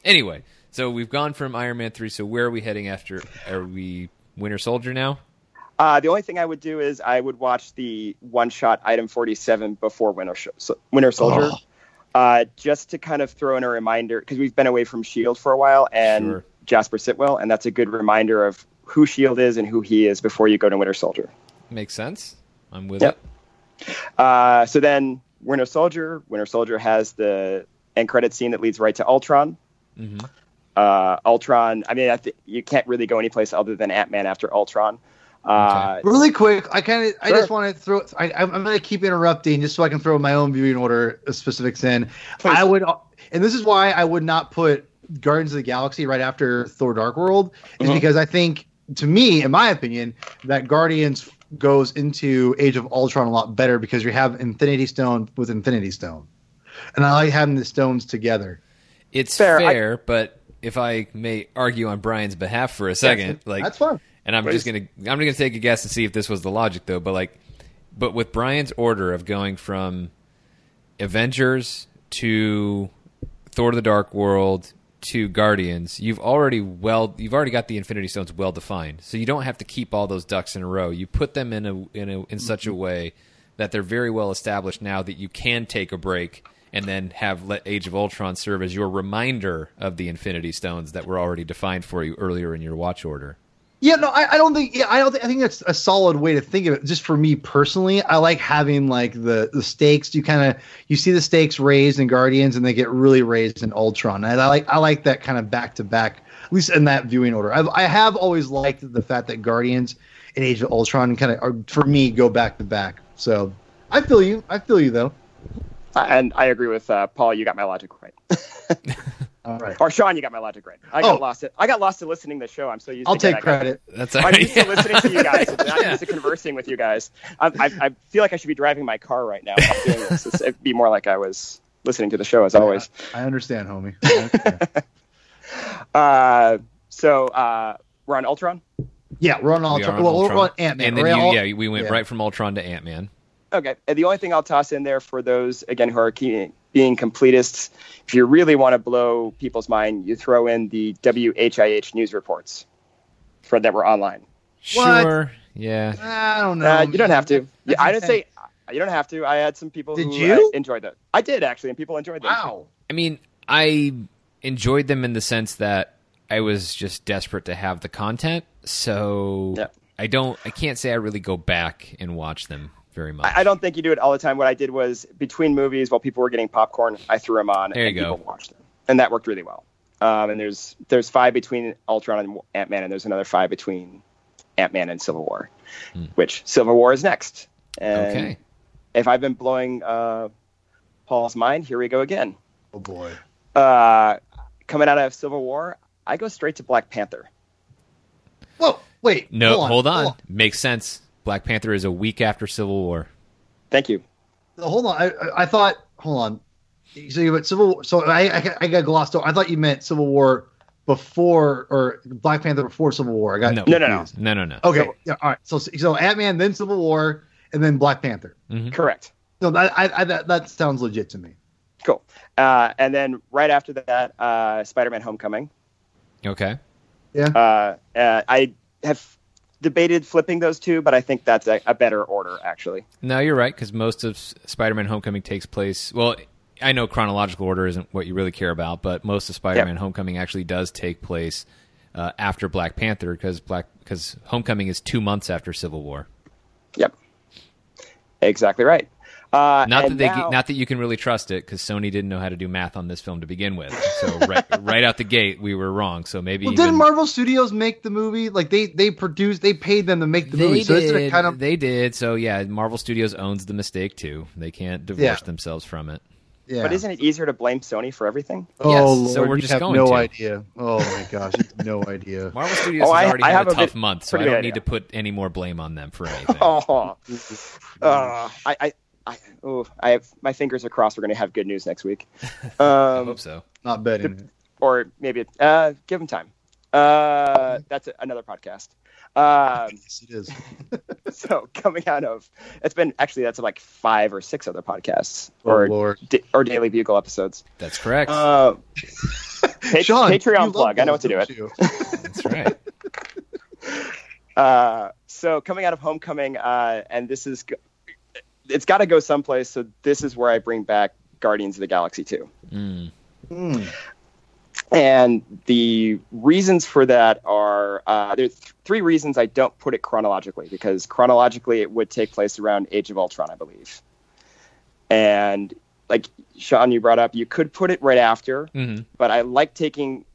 Speaker 1: Anyway, So we've gone from Iron Man three. So where are we heading after? Are we Winter Soldier now?
Speaker 3: Uh, the only thing I would do is I would watch the one shot item 47 before Winter, Sh- so- Winter Soldier,
Speaker 2: Oh.
Speaker 3: uh, just to kind of throw in a reminder because we've been away from S.H.I.E.L.D. for a while and
Speaker 1: Sure.
Speaker 3: Jasper Sitwell, and that's a good reminder of who S.H.I.E.L.D. is and who he is before you go to Winter Soldier.
Speaker 1: Makes sense. I'm with
Speaker 3: Yep.
Speaker 1: it.
Speaker 3: Uh, so then Winter Soldier, Winter Soldier has the end credit scene that leads right to Ultron.
Speaker 1: hmm
Speaker 3: Uh, Ultron, I mean, I th- you can't really go anyplace other than Ant Man after Ultron. Uh,
Speaker 2: Really quick, I kind of, I
Speaker 3: Sure.
Speaker 2: just want to throw. I, I'm, I'm going to keep interrupting just so I can throw my own viewing order specifics in.
Speaker 3: Please.
Speaker 2: I would, and this is why I would not put Guardians of the Galaxy right after Thor: Dark World, is
Speaker 3: Mhm.
Speaker 2: because I think, to me, in my opinion, that Guardians goes into Age of Ultron a lot better because you have Infinity Stone with Infinity Stone, and I like having the stones together.
Speaker 1: It's
Speaker 3: Fair,
Speaker 1: fair,
Speaker 3: I-
Speaker 1: but if I may argue on Brian's behalf for a second, like
Speaker 2: That's fun.
Speaker 1: and I'm just gonna I'm gonna take a guess and see if this was the logic though. But like, but with Brian's order of going from Avengers to Thor: The Dark World to Guardians, you've already well you've already got the Infinity Stones well defined, so you don't have to keep all those ducks in a row. You put them in a in a in such a mm-hmm. way that they're very well established now that you can take a break and then have let Age of Ultron serve as your reminder of the Infinity Stones that were already defined for you earlier in your watch order.
Speaker 2: Yeah, no, I, I don't think. Yeah, I don't. Think, I think that's a solid way to think of it. Just for me personally, I like having like the the stakes. You kind of you see the stakes raised in Guardians, and they get really raised in Ultron. And I like I like that kind of back to back, at least in that viewing order. I've, I have always liked the fact that Guardians and Age of Ultron kind of are for me go back to back. So I feel you. I feel you though.
Speaker 3: and I agree with uh, Paul. You got my logic right, (laughs)
Speaker 2: All right,
Speaker 3: or Sean, you got my logic right. I got
Speaker 2: Oh.
Speaker 3: lost. It. I got lost to listening to the show. I'm so used.
Speaker 2: I'll
Speaker 3: to
Speaker 2: take
Speaker 3: getting- I got-
Speaker 2: credit.
Speaker 1: That's
Speaker 3: I'm used to listening to you (laughs) guys. and not
Speaker 1: Yeah.
Speaker 3: used to conversing with you guys. I, I, I feel like I should be driving my car right now. Doing this. It'd be more like I was listening to the show as always.
Speaker 2: I understand, homie. (laughs) I understand.
Speaker 3: Uh, so uh, we're on Ultron.
Speaker 2: yeah, we're on Ultron.
Speaker 1: are on
Speaker 2: well, we're on Ant Man.
Speaker 1: And then you, yeah, we went
Speaker 2: yeah.
Speaker 1: right from Ultron to Ant Man.
Speaker 3: Okay. And the only thing I'll toss in there for those again who are key, being completists, if you really want to blow people's mind, you throw in the WHIH news reports for that were online.
Speaker 2: What?
Speaker 1: Sure. Yeah.
Speaker 2: I don't know.
Speaker 3: Uh, you don't have to. Yeah, I didn't say you don't have to. I had some people
Speaker 2: Did
Speaker 3: who
Speaker 2: you?
Speaker 3: uh, enjoyed that. I did actually, and people enjoyed them.
Speaker 2: Wow.
Speaker 1: I mean, I enjoyed them in the sense that I was just desperate to have the content. So
Speaker 3: Yeah.
Speaker 1: I don't. I can't say I really go back and watch them very much.
Speaker 3: I, I don't think you do it all the time. What I did was between movies, while people were getting popcorn, I threw them on
Speaker 1: There you
Speaker 3: and
Speaker 1: go.
Speaker 3: people watched them, and that worked really well. Um, and there's there's five between Ultron and Ant Man, and there's another five between Ant Man and Civil War, which Civil War is next. And
Speaker 1: Okay.
Speaker 3: if I've been blowing uh, Paul's mind, here we go again.
Speaker 2: Oh boy.
Speaker 3: Uh, coming out of Civil War, I go straight to Black Panther.
Speaker 2: Whoa. Wait.
Speaker 1: No,
Speaker 2: hold
Speaker 1: hold
Speaker 2: on.
Speaker 1: on. Makes sense. Black Panther is a week after Civil War.
Speaker 3: Thank you.
Speaker 2: Hold on. I, I- I thought. Hold on. So you went Civil. War- So I, I I got glossed over. I thought you meant Civil War before or Black Panther before Civil War. I got
Speaker 1: No.
Speaker 3: No, no, no.
Speaker 1: No, no, no.
Speaker 2: Okay. Yeah. All right. So so Ant Man, then Civil War, and then Black Panther.
Speaker 3: Correct.
Speaker 2: No, that I, I, that that sounds legit to me.
Speaker 3: Cool. Uh, and then right after that, uh, Spider-Man: Homecoming.
Speaker 1: Okay.
Speaker 3: Uh, uh, I have debated flipping those two, but I think that's a, a better order, actually.
Speaker 1: No, you're right because most of Spider-Man: Homecoming takes place. Well, I know chronological order isn't what you really care about, but most of Spider-Man: Homecoming actually does take place uh, after Black Panther because Black because Homecoming is two months after Civil War.
Speaker 3: Yep. Exactly right. Uh,
Speaker 1: Not that they
Speaker 3: now-
Speaker 1: not that you can really trust it because Sony didn't know how to do math on this film to begin with. So right (laughs) right out the gate, we were wrong. So maybe
Speaker 2: Well,
Speaker 1: even,
Speaker 2: didn't Marvel Studios make the movie? Like they they produced, they paid them to make the movie.
Speaker 1: they
Speaker 2: So isn't
Speaker 1: did.
Speaker 2: it kind of
Speaker 1: They did. So yeah, Marvel Studios owns the mistake too. They can't divorce
Speaker 2: Yeah.
Speaker 1: themselves from it.
Speaker 2: yeah?
Speaker 3: But isn't it easier to blame Sony for everything?
Speaker 2: Oh
Speaker 1: Yes,
Speaker 2: Lord,
Speaker 1: so we're
Speaker 2: you
Speaker 1: just
Speaker 2: have
Speaker 1: going
Speaker 2: no
Speaker 1: to.
Speaker 2: idea. Oh my gosh, no (laughs) idea.
Speaker 1: Marvel Studios
Speaker 3: Oh,
Speaker 1: has
Speaker 3: I-
Speaker 1: already
Speaker 3: I
Speaker 1: had
Speaker 3: have
Speaker 1: a
Speaker 3: a
Speaker 1: tough
Speaker 3: bit-
Speaker 1: month, so I don't
Speaker 3: good
Speaker 1: need to put any more blame on them for (laughs) anything.
Speaker 3: Oh, uh, I, I, I, oh, I have my fingers are crossed. We're going to have good news next week, (laughs)
Speaker 1: I
Speaker 3: um,
Speaker 1: hope so.
Speaker 2: Not betting.
Speaker 3: or maybe uh, give them time. Uh, that's a, another podcast. Um,
Speaker 2: Yes, it is. (laughs)
Speaker 3: so coming out of it's been actually that's like five or six other podcasts
Speaker 2: Oh,
Speaker 3: or
Speaker 2: Lord.
Speaker 3: da- or Daily Bugle episodes.
Speaker 1: That's correct.
Speaker 3: Uh, (laughs) pa-
Speaker 2: Sean,
Speaker 3: Patreon
Speaker 2: love
Speaker 3: plug. I know what to do it.
Speaker 1: That's right.
Speaker 3: Uh, so coming out of Homecoming, uh, and this is g- it's got to go someplace. So this is where I bring back Guardians of the Galaxy 2.
Speaker 1: Mm.
Speaker 2: Hmm.
Speaker 3: And the reasons for that are uh, there's th- three reasons I don't put it chronologically because chronologically it would take place around Age of Ultron, I believe. And like Sean, you brought up, you could put it right after,
Speaker 1: hmm
Speaker 3: but I like taking,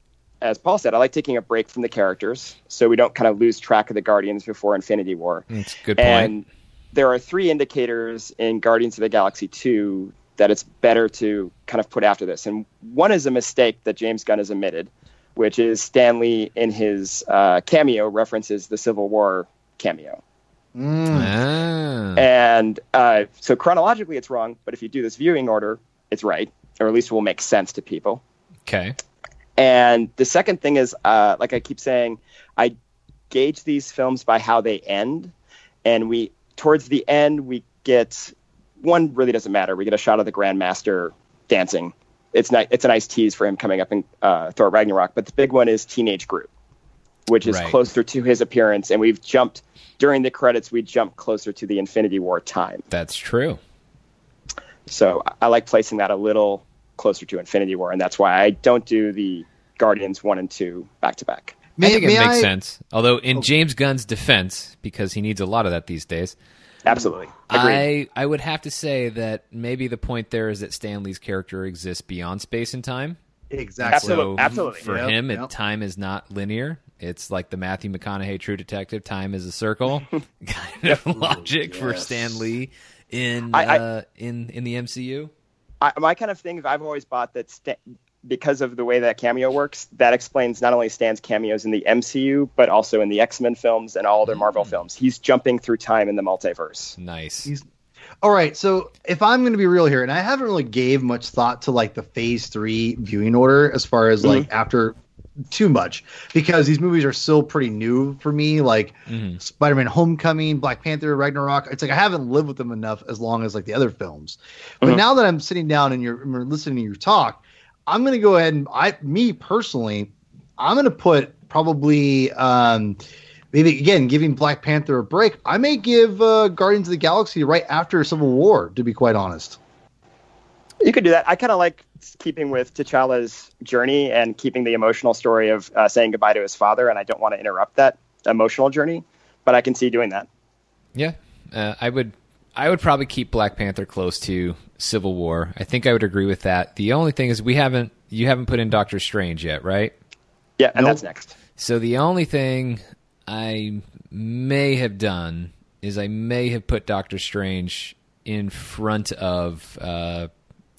Speaker 3: as Paul said, I like taking a break from the characters so we don't kind of lose track of the Guardians before Infinity War.
Speaker 1: That's a good point.
Speaker 3: And there are three indicators in Guardians of the Galaxy 2 that it's better to kind of put after this. And one is a mistake that James Gunn has omitted, which is Stan Lee in his uh, cameo references the Civil War cameo.
Speaker 2: Mm.
Speaker 1: Ah.
Speaker 3: And uh, so chronologically, it's wrong, but if you do this viewing order, it's right, or at least it will make sense to people.
Speaker 1: okay.
Speaker 3: And the second thing is, uh, like I keep saying, I gauge these films by how they end, and we towards the end we get one really doesn't matter. We get a shot of the Grandmaster dancing. It's it's a nice tease for him coming up in uh, Thor Ragnarok. But the big one is Teenage Groot, which is
Speaker 1: Right.
Speaker 3: closer to his appearance, and we've jumped during the credits. We jumped closer to the Infinity War time.
Speaker 1: That's true.
Speaker 3: So I- I like placing that a little closer to Infinity War, and that's why I don't do the Guardians one and two back to back.
Speaker 1: I think it makes
Speaker 2: I-
Speaker 1: sense. Although, in James Gunn's defense, because he needs a lot of that these days,
Speaker 3: Absolutely. Agreed.
Speaker 1: I I would have to say that maybe the point there is that Stan Lee's character exists beyond space and time.
Speaker 2: Exactly.
Speaker 1: So
Speaker 3: absolutely.
Speaker 1: for
Speaker 2: Yep,
Speaker 1: him, it, time is not linear. It's like the Matthew McConaughey True Detective. Time is a circle (laughs) kind of logic for
Speaker 2: yes.
Speaker 1: Stan Lee in
Speaker 3: I- I-
Speaker 1: uh, in in the MCU.
Speaker 3: I, my kind of thing is I've always bought that Stan, because of the way that cameo works, that explains not only Stan's cameos in the MCU, but also in the X Men films and all other Marvel films. He's jumping through time in the multiverse.
Speaker 1: Nice.
Speaker 2: He's- All right, so if I'm going to be real here, and I haven't really gave much thought to like the Phase Three viewing order as far as like after too much because these movies are still pretty new for me. Like
Speaker 1: Mhm.
Speaker 2: Spider-Man: Homecoming, Black Panther, Ragnarok. It's like I haven't lived with them enough as long as like the other films. But
Speaker 3: Mhm.
Speaker 2: now that I'm sitting down and you're, you're listening to your talk, I'm going to go ahead and I, me personally, I'm going to put probably. um maybe again giving Black Panther a break. I may give uh, Guardians of the Galaxy right after Civil War, to be quite honest.
Speaker 3: You could do that. I kind of like keeping with T'Challa's journey and keeping the emotional story of uh, saying goodbye to his father, and I don't want to interrupt that emotional journey, but I can see doing that.
Speaker 1: Yeah, uh, I would. I would probably keep Black Panther close to Civil War. I think I would agree with that. The only thing is we haven't. You haven't put in Doctor Strange yet, right?
Speaker 3: Yeah, and
Speaker 2: Nope.
Speaker 3: that's next.
Speaker 1: So the only thing I may have done is I may have put Doctor Strange in front of uh,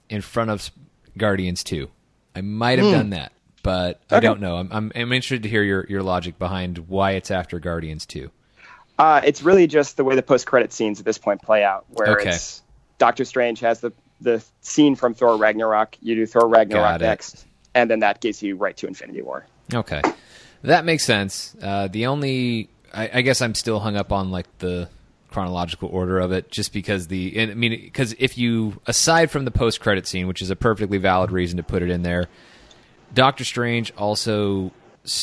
Speaker 1: in front of Guardians Two. I might have done that, but I don't know. I'm, I'm I'm interested to hear your your logic behind why it's after Guardians Two.
Speaker 3: Uh, it's really just the way the post-credit scenes at this point play out, where
Speaker 1: Okay.
Speaker 3: it's Doctor Strange has the the scene from Thor Ragnarok. You do Thor Ragnarok next, and then that gets you right to Infinity War.
Speaker 1: Okay, that makes sense. Uh, the only, I, I guess, I'm still hung up on like the chronological order of it, just because the, and, I mean, because if you aside from the post credit scene, which is a perfectly valid reason to put it in there, Doctor Strange also,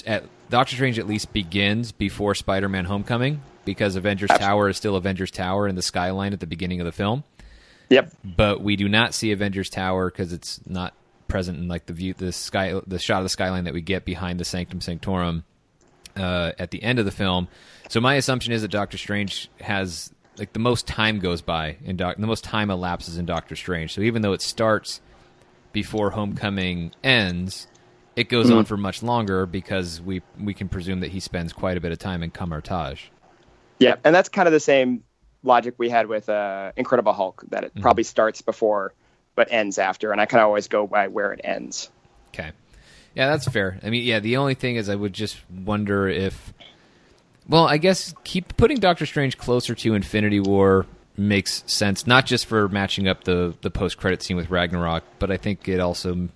Speaker 1: at, Doctor Strange at least begins before Spider-Man: Homecoming because Avengers Tower is still Avengers Tower in the skyline at the beginning of the film
Speaker 3: Yep.
Speaker 1: but we do not see Avengers Tower because it's not present in like the view, the sky, the shot of the skyline that we get behind the Sanctum Sanctorum uh, at the end of the film. So my assumption is that Doctor Strange has like the most time goes by in Doc, the most time elapses in Doctor Strange. So even though it starts before Homecoming ends, it goes on for much longer because we we can presume that he spends quite a bit of time in Kamar-Taj.
Speaker 3: Yeah, and that's kind of the same logic we had with uh, Incredible Hulk, that it probably starts before but ends after, and I kind of always go by where it ends.
Speaker 1: Okay. Yeah, that's fair. I mean, yeah, the only thing is I would just wonder if well, I guess keep putting Doctor Strange closer to Infinity War makes sense, not just for matching up the the post-credit scene with Ragnarok, but I think it also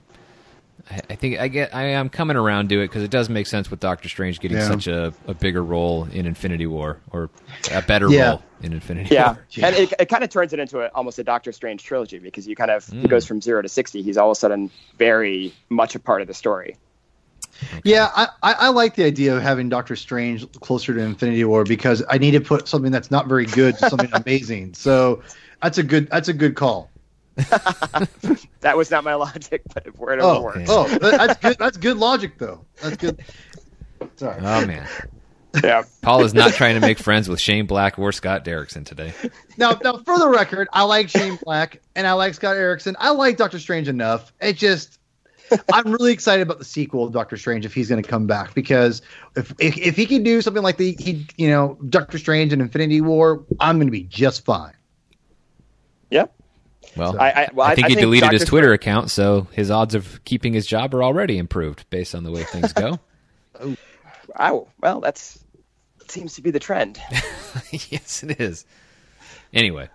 Speaker 1: I, I think I get I am coming around to it because it does make sense with Doctor Strange getting
Speaker 2: Yeah.
Speaker 1: such a, a bigger role in Infinity War or a better
Speaker 2: Yeah.
Speaker 1: role in Infinity
Speaker 3: Yeah,
Speaker 1: War. (laughs)
Speaker 2: Yeah.
Speaker 3: and it, it kind of turns it into a, almost a Doctor Strange trilogy because you kind of he
Speaker 1: Mm.
Speaker 3: goes from zero to sixty. He's all of a sudden very much a part of the story.
Speaker 2: Yeah, I, I, I like the idea of having Doctor Strange closer to Infinity War because I need to put something that's not very good to something (laughs) amazing. So that's a good that's a good call. (laughs)
Speaker 3: That was not my logic, but it word
Speaker 2: Oh,
Speaker 3: works.
Speaker 2: oh, that- that's (laughs) good. That's good logic, though. That's good. Sorry.
Speaker 1: Oh man,
Speaker 3: Yeah,
Speaker 1: Paul is not trying to make friends with Shane Black or Scott Derrickson today.
Speaker 2: Now, now, for the record, I like Shane Black and I like Scott Derrickson. I like Doctor Strange enough. It just, I'm really excited about the sequel of Doctor Strange if he's going to come back because if, if if he can do something like the he you know Doctor Strange and Infinity War, I'm going to be just fine.
Speaker 3: yeah.
Speaker 1: Well,
Speaker 3: I, I, well,
Speaker 1: I think he deleted his Twitter account, so his odds of keeping his job are already improved based on the way things go. (laughs)
Speaker 3: Oh, wow, well, that's seems to be the trend. (laughs)
Speaker 1: yes, it is. Anyway,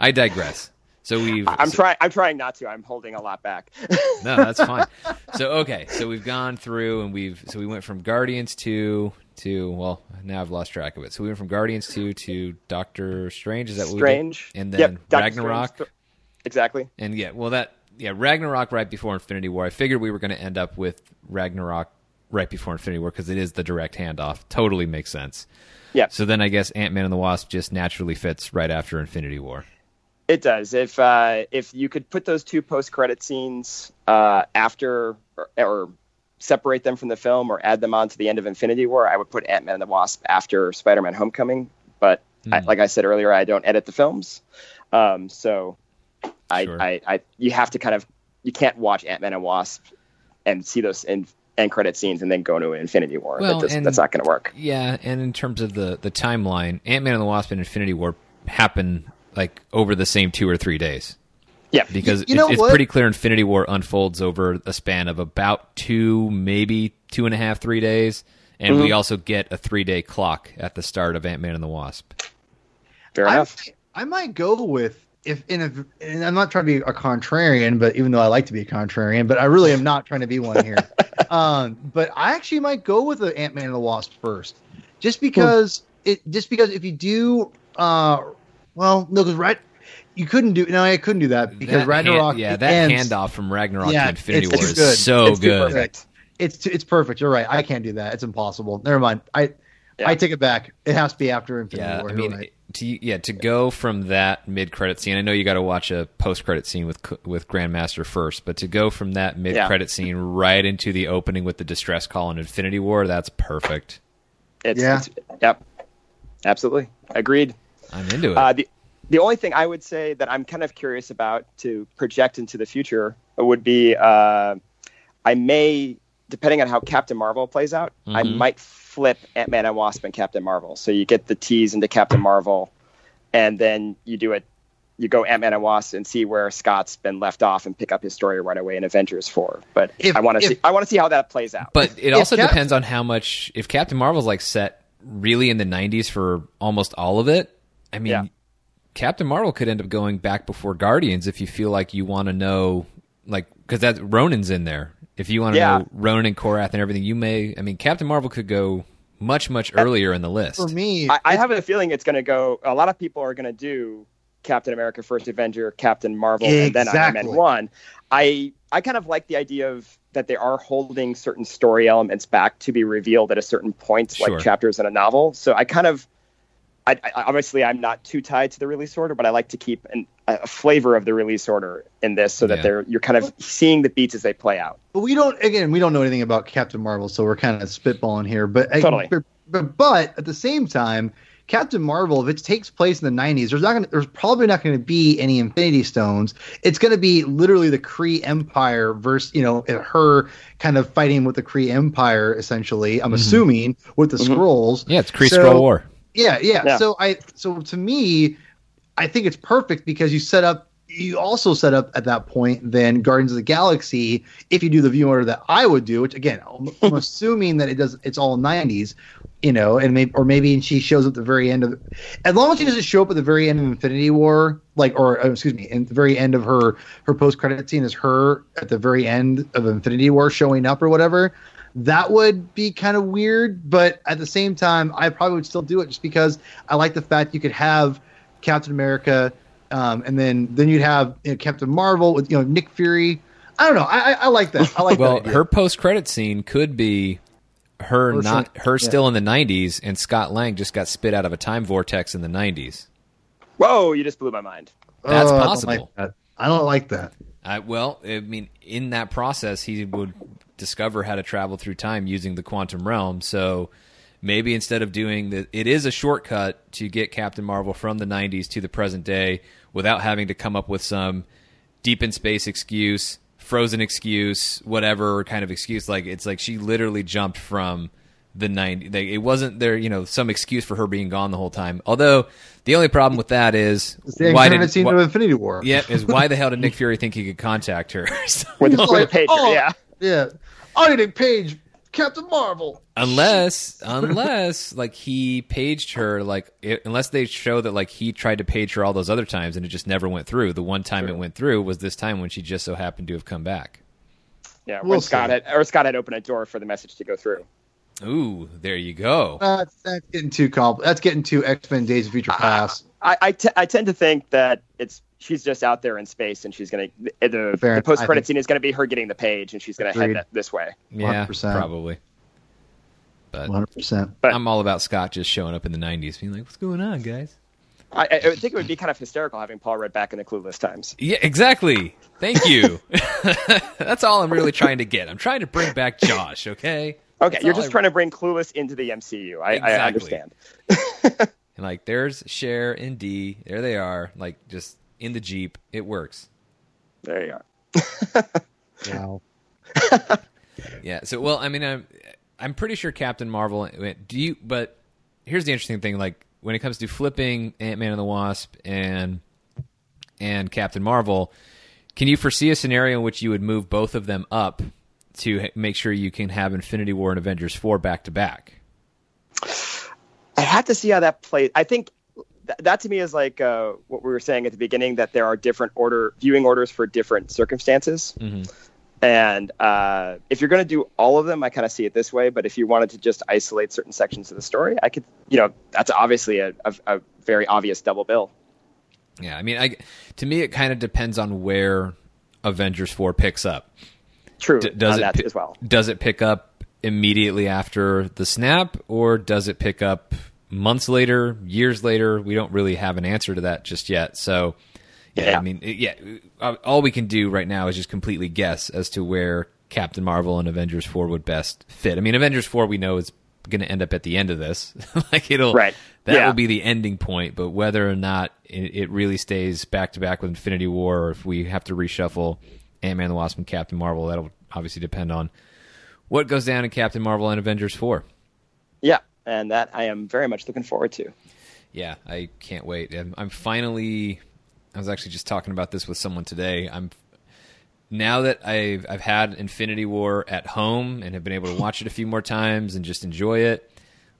Speaker 1: I digress. So we've
Speaker 3: I'm
Speaker 1: so-
Speaker 3: trying. I'm trying not to. I'm holding a lot back. (laughs)
Speaker 1: No, that's fine. so okay, so we've gone through and we've so we went from Guardians two to well now I've lost track of it. So we went from Guardians two to Doctor Strange. Is that what
Speaker 3: Strange.
Speaker 1: we did? And then
Speaker 3: Yep,
Speaker 1: Ragnarok.
Speaker 3: Strange. Exactly.
Speaker 1: And yeah, well that yeah Ragnarok right before Infinity War. I figured we were going to end up with Ragnarok right before Infinity War because it is the direct handoff. Totally makes sense.
Speaker 3: Yeah.
Speaker 1: So then I guess Ant Man and the Wasp just naturally fits right after Infinity War.
Speaker 3: It does. If uh, if you could put those two post credit scenes uh, after or, or separate them from the film or add them on to the end of Infinity War, I would put Ant Man and the Wasp after Spider Man Homecoming. But I,
Speaker 1: Hmm.
Speaker 3: like I said earlier, I don't edit the films, um, so I,
Speaker 1: Sure.
Speaker 3: I, I you have to kind of you can't watch Ant Man and Wasp and see those in, end credit scenes and then go to Infinity War.
Speaker 1: Well,
Speaker 3: that just,
Speaker 1: and-
Speaker 3: that's not going to work.
Speaker 1: Yeah, and in terms of the the timeline, Ant Man and the Wasp and Infinity War happen like over the same two or three days.
Speaker 3: Yeah,
Speaker 1: Because
Speaker 2: You know
Speaker 1: it's, it's pretty clear Infinity War unfolds over a span of about two, maybe two and a half, three days. And
Speaker 3: Mm-hmm.
Speaker 1: we also get a three day clock at the start of Ant Man and the Wasp.
Speaker 3: fair
Speaker 2: I. I might go with if in a, and I'm not trying to be a contrarian, but even though I like to be a contrarian, but I really am not trying to be one here. (laughs) um, but I actually might go with the Ant Man and the Wasp first, just because it just because if you do, uh, well, no, because right, you couldn't do no, I couldn't do that because
Speaker 1: That
Speaker 2: Ragnarok,
Speaker 1: hand- yeah,
Speaker 2: it
Speaker 1: that
Speaker 2: ends-
Speaker 1: handoff from Ragnarok
Speaker 2: Yeah,
Speaker 1: to Infinity War is
Speaker 2: good.
Speaker 1: so
Speaker 3: It's
Speaker 1: good.
Speaker 3: perfect.
Speaker 2: It's it's perfect. You're right. I can't do that. It's impossible. Never mind. I
Speaker 3: Yeah.
Speaker 2: I take it back. It has to be after Infinity
Speaker 1: Yeah,
Speaker 2: War.
Speaker 1: I mean,
Speaker 2: right.
Speaker 1: To yeah, to go from that mid credit scene. I know you got to watch a post credit scene with with Grandmaster first, but to go from that mid credit scene right into the opening with the distress call in Infinity War, that's perfect.
Speaker 3: It's,
Speaker 2: Yeah.
Speaker 3: it's yep, absolutely agreed.
Speaker 1: I'm into it.
Speaker 3: Uh, the the only thing I would say that I'm kind of curious about to project into the future would be uh, I may, depending on how Captain Marvel plays out, I
Speaker 1: Mhm.
Speaker 3: might flip Ant Man and Wasp and Captain Marvel. So you get the tease into Captain Marvel, and then you do it. You go Ant Man and Wasp and see where Scott's been left off and pick up his story right away in Avengers Four. But
Speaker 2: If-
Speaker 3: I want to see I want to see how that plays out.
Speaker 1: but it also
Speaker 2: Cap-
Speaker 1: depends on how much. If Captain Marvel's like set really in the 90s for almost all of it, I mean,
Speaker 3: Yeah.
Speaker 1: Captain Marvel could end up going back before Guardians if you feel like you want to know, like, because that Ronan's in there. If you want to
Speaker 3: Yeah.
Speaker 1: know Ronan and Korath and everything, you may. I mean, Captain Marvel could go much much earlier in the list.
Speaker 2: For me,
Speaker 3: I, I have a feeling it's going to go. A lot of people are going to do Captain America: First Avenger, Captain Marvel, and then Iron
Speaker 2: Exactly.
Speaker 3: Man One. I I kind of like the idea of that they are holding certain story elements back to be revealed at a certain point,
Speaker 1: Sure.
Speaker 3: like chapters in a novel. So I kind of. I, I, obviously, I'm not too tied to the release order, but I like to keep an, a flavor of the release order in this, so that
Speaker 1: Yeah.
Speaker 3: they're you're kind of seeing the beats as they play out.
Speaker 2: But we don't. Again, we don't know anything about Captain Marvel, so we're kind of spitballing here. But
Speaker 3: Totally.
Speaker 2: but, but, but at the same time, Captain Marvel, if it takes place in the '90s, there's not. Gonna, there's probably not going to be any Infinity Stones. It's going to be literally the Kree Empire versus you know her kind of fighting with the Kree Empire. Essentially, I'm assuming with the
Speaker 3: Mhm.
Speaker 2: Skrulls.
Speaker 1: yeah, it's Kree
Speaker 2: So-
Speaker 1: Skrull War.
Speaker 2: Yeah, yeah,
Speaker 3: Yeah.
Speaker 2: So I so to me, I think it's perfect because you set up you also set up at that point then Guardians of the Galaxy if you do the view order that I would do, which again I'm, (laughs) I'm assuming that it does it's all 90s, you know, and maybe or maybe she shows up at the very end of as long as she doesn't show up at the very end of Infinity War, like or uh, excuse me, in the very end of her her post credit scene is her at the very end of Infinity War showing up or whatever. That would be kind of weird, but at the same time, I probably would still do it just because I like the fact you could have Captain America, um, and then then you'd have you know, Captain Marvel with you know Nick Fury. I don't know. I, I, I like that. I like
Speaker 1: well,
Speaker 2: that
Speaker 1: her post credit scene could be her
Speaker 2: Her
Speaker 1: not
Speaker 2: some-
Speaker 1: her
Speaker 2: yeah.
Speaker 1: still in the 90s, and Scott Lang just got spit out of a time vortex in the 90s.
Speaker 3: Whoa, you just blew my mind.
Speaker 1: That's
Speaker 2: Oh, I don't
Speaker 1: possible.
Speaker 2: like that. I don't like that.
Speaker 1: I, well, I mean, in that process, he would discover how to travel through time using the quantum realm. So maybe instead of doing the, it is a shortcut to get Captain Marvel from the 90s to the present day without having to come up with some deep in space excuse, frozen excuse, whatever kind of excuse. Like it's like she literally jumped from the 90s. Like, it wasn't there, you know, some excuse for her being gone the whole time. Although the only problem with that is
Speaker 2: It's the
Speaker 1: why
Speaker 2: incarnate
Speaker 1: did
Speaker 2: scene
Speaker 1: why-
Speaker 2: of Infinity War.
Speaker 1: yeah, is why the hell did Nick (laughs) Fury think he could contact her? (laughs) So-
Speaker 3: With,
Speaker 2: He's
Speaker 3: with
Speaker 2: like,
Speaker 3: a pager,
Speaker 2: oh,
Speaker 3: yeah.
Speaker 2: Yeah. I Nick Page, Captain Marvel.
Speaker 1: unless, unless (laughs) like he paged her, like it, unless they show that like he tried to page her all those other times and it just never went through. The one time it went through was this time when she just so happened to have come back.
Speaker 3: Yeah,
Speaker 2: We'll
Speaker 3: when Scott
Speaker 2: see.
Speaker 3: had or Scott had opened a door for the message to go through.
Speaker 1: Ooh, there you go.
Speaker 2: That's that's getting too compl- That's getting too X Men Days of Future Past.
Speaker 3: I I, t- I tend to think that it's she's just out there in space and she's gonna the, the,
Speaker 2: Fair enough.
Speaker 3: post credit scene is gonna be her getting the page and she's gonna head that, this way.
Speaker 1: Yeah,
Speaker 2: 100%.
Speaker 1: probably. But
Speaker 2: 100. percent
Speaker 3: But
Speaker 1: I'm all about Scott just showing up in the '90s, being like, "What's going on, guys?"
Speaker 3: I, I think it would be kind of hysterical having Paul Rudd back in the Clueless times.
Speaker 1: Yeah, exactly. Thank you. (laughs) That's all I'm really trying to get. I'm trying to bring back Josh. Okay.
Speaker 3: Okay,
Speaker 1: That's
Speaker 3: you're just
Speaker 1: I-
Speaker 3: trying to bring Clueless into the MCU. I, I
Speaker 1: Exactly.
Speaker 3: understand.
Speaker 1: And like, there's Cher and D. There they are. Like, just in the Jeep. It works.
Speaker 3: There you are. (laughs)
Speaker 2: Wow. (laughs)
Speaker 1: Yeah. So, well, I mean, I'm, I'm pretty sure Captain Marvel. Do you? But here's the interesting thing. Like, when it comes to flipping Ant Man and the Wasp and and Captain Marvel, can you foresee a scenario in which you would move both of them up to make sure you can have Infinity War and Avengers four back to back?
Speaker 3: I have to see how that plays. I think th- that to me is like uh, what we were saying at the beginning that there are different order viewing orders for different circumstances.
Speaker 1: Mhm.
Speaker 3: And uh, if you're going to do all of them, I kind of see it this way. But if you wanted to just isolate certain sections of the story, I could, you know, that's obviously a, a, a very obvious double bill.
Speaker 1: Yeah, I mean, I to me it kind of depends on where Avengers four picks up.
Speaker 3: True,
Speaker 1: D- does it pi-
Speaker 3: as well.
Speaker 1: Does it pick up immediately after the snap, or does it pick up months later, years later? We don't really have an answer to that just yet. So, yeah,
Speaker 3: Yeah.
Speaker 1: I mean, yeah, uh, all we can do right now is just completely guess as to where Captain Marvel and Avengers four would best fit. I mean, Avengers four we know is going to end up at the end of this. (laughs) like it'll
Speaker 3: Right.
Speaker 1: that
Speaker 3: Yeah.
Speaker 1: will be the ending point. But whether or not it, it really stays back to back with Infinity War, or if we have to reshuffle Ant Man, the Wasp, and Captain Marvel, that'll obviously depend on what goes down in Captain Marvel and Avengers four.
Speaker 3: Yeah, and that I am very much looking forward to.
Speaker 1: Yeah, I can't wait. I'm, I'm finally. I was actually just talking about this with someone today. I'm now that I've I've had Infinity War at home and have been able to watch it a few more times and just enjoy it.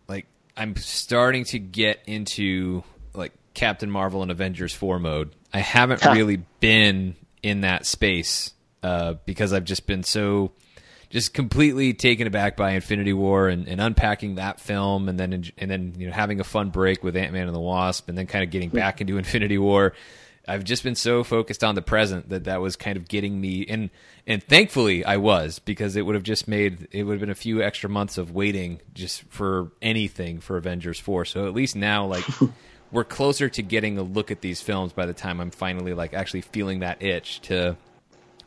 Speaker 1: Like I'm starting to get into like Captain Marvel and Avengers four mode. I haven't really been in that space uh, because I've just been so just completely taken aback by Infinity War and, and unpacking that film, and then and then you know having a fun break with Ant Man and the Wasp, and then kind of getting back into (laughs) Infinity War. I've just been so focused on the present that that was kind of getting me, and and thankfully I was because it would have just made it would have been a few extra months of waiting just for anything for Avengers four. So at least now like. (laughs) We're closer to getting a look at these films by the time I'm finally like actually feeling that itch to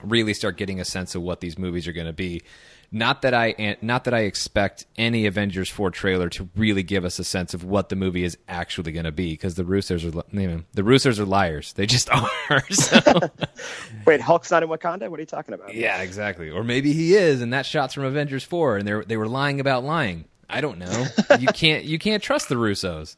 Speaker 1: really start getting a sense of what these movies are going to be. Not that I not that I expect any Avengers 4 trailer to really give us a sense of what the movie is actually going to be because the Russos are you know, the Russos are liars. They just (laughs) are. So, (laughs)
Speaker 3: Wait, Hulk's not in Wakanda? What are you talking about?
Speaker 1: yeah, exactly. Or maybe he is and that shot's from Avengers 4 and they they were lying about lying. I don't know. (laughs) you can't you can't trust the Russos.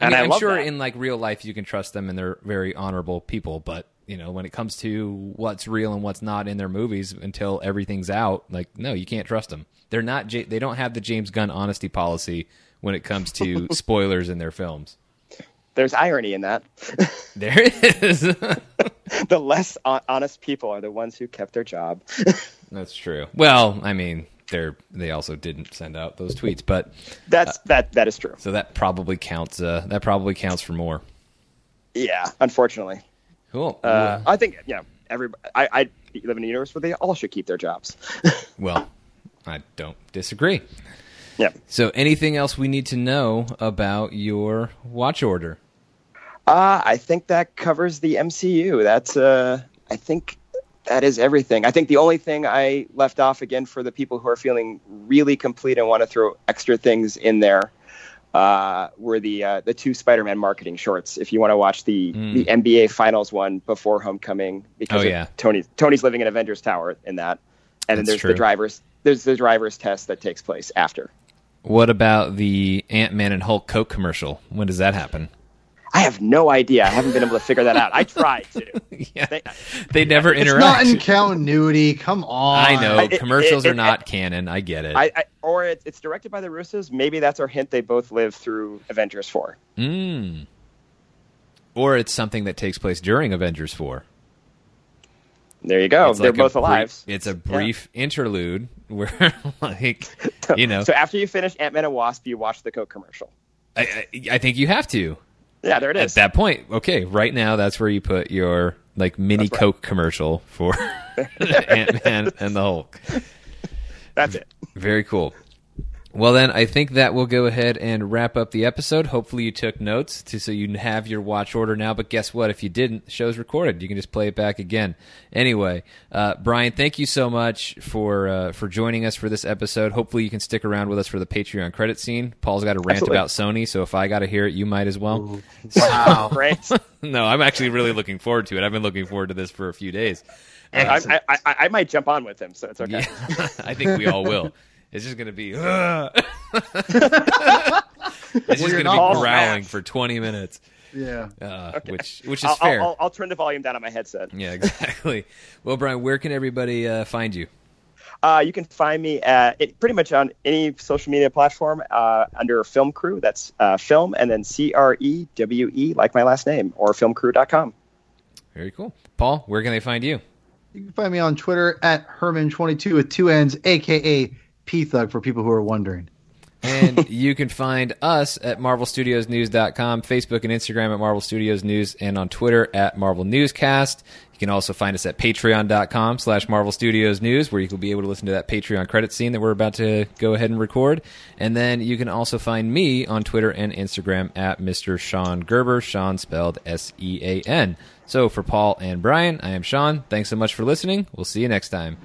Speaker 1: I
Speaker 3: And
Speaker 1: mean,
Speaker 3: I
Speaker 1: I'm sure
Speaker 3: that.
Speaker 1: in like real life you can trust them and they're very honorable people, but you know, when it comes to what's real and what's not in their movies until everything's out, like no, you can't trust them. They're not. J- they don't have the James Gunn honesty policy when it comes to (laughs) spoilers in their films.
Speaker 3: There's irony in that. (laughs)
Speaker 1: there is (laughs)
Speaker 3: the less honest people are the ones who kept their job.
Speaker 1: That's true. Well, I mean, they're they also didn't send out those tweets, but
Speaker 3: That's that that is true.
Speaker 1: so that probably counts. Uh, that probably counts for more.
Speaker 3: Yeah, unfortunately.
Speaker 1: Cool.
Speaker 3: Uh, I think you know every I, I live in a universe where they all should keep their jobs. (laughs)
Speaker 1: well, I don't disagree.
Speaker 3: yeah.
Speaker 1: So, anything else we need to know about your watch order?
Speaker 3: Uh, I think that covers the MCU. That's uh, I think that is everything. I think the only thing I left off again for the people who are feeling really complete and want to throw extra things in there uh, were the uh, the two Spider-Man marketing shorts. If you want to watch the the NBA Finals one before Homecoming, because
Speaker 1: Oh, yeah.
Speaker 3: Tony Tony's living in Avengers Tower in that, and then there's
Speaker 1: true.
Speaker 3: the drivers there's the drivers test that takes place after.
Speaker 1: What about the Ant Man and Hulk Coke commercial? When does that happen?
Speaker 3: I have no idea. I haven't been able to figure that out. I tried to. (laughs)
Speaker 1: yeah,
Speaker 3: They-
Speaker 1: they never
Speaker 2: It's
Speaker 1: interact.
Speaker 2: not in continuity. Come on.
Speaker 1: I know
Speaker 3: it-
Speaker 1: commercials
Speaker 3: it-
Speaker 1: are
Speaker 3: it-
Speaker 1: not canon. I get it.
Speaker 3: I, I or it, it's directed by the Russos. Maybe that's our hint. They both live through Avengers Four.
Speaker 1: Mm. Or it's something that takes place during Avengers Four.
Speaker 3: There you go.
Speaker 1: It's
Speaker 3: They're
Speaker 1: like a
Speaker 3: both
Speaker 1: brief-
Speaker 3: alive.
Speaker 1: It's a brief interlude (laughs) where, like, (laughs) you know,
Speaker 3: So after you finish Ant Man and Wasp, you watch the Coke commercial.
Speaker 1: I, I, I think you have to.
Speaker 3: Yeah, there it is.
Speaker 1: At that point, okay, right now that's where you put your like mini
Speaker 3: right.
Speaker 1: Coke commercial for (laughs) (laughs) Ant Man and the Hulk.
Speaker 3: That's it.
Speaker 1: Very cool. Well, then I think that will go ahead and wrap up the episode. Hopefully, you took notes to so you have your watch order now. But guess what? If you didn't, the show's recorded. You can just play it back again. Anyway, uh, Brian, thank you so much for uh, for joining us for this episode. Hopefully, you can stick around with us for the Patreon credit scene. Paul's got a rant
Speaker 3: Absolutely.
Speaker 1: about Sony, so if I got to hear it, you might as well.
Speaker 2: Wow. (laughs)
Speaker 3: Great. (laughs)
Speaker 1: no, I'm actually really looking forward to it. I've been looking forward to this for a few days.
Speaker 3: I, I, I, I might jump on with him, so it's okay.
Speaker 1: Yeah, (laughs) I think we all will. It's just going to be. (laughs) it's just going to be growling
Speaker 3: smashed.
Speaker 1: for 20 minutes,
Speaker 2: Yeah.
Speaker 1: uh, which which is
Speaker 3: I'll,
Speaker 1: fair.
Speaker 3: I'll, I'll, I'll turn the volume down on my headset.
Speaker 1: yeah, exactly. (laughs) Well, Brian, where can everybody uh, find you?
Speaker 3: Uh, you can find me at it, pretty much on any social media platform uh, under Film Crew. That's uh, film and then C R E W E, like my last name, or filmcrew.com.
Speaker 1: Very cool. Paul, where can they find you?
Speaker 2: You can find me on Twitter at Hermann22 with two N's, aka P Thug for people who are wondering.
Speaker 1: And (laughs) you can find us at marvelstudiosnews.com, Facebook and Instagram at Marvel Studios News, and on Twitter at Marvel Newscast. You can also find us at patreon.com slash Marvel Studios News, where you will be able to listen to that Patreon credit scene that we're about to go ahead and record. And then you can also find me on Twitter and Instagram at Mr. Sean Gerber, Sean spelled S-E-A-N. So for Paul and Brian, I am Sean. Thanks so much for listening. We'll see you next time.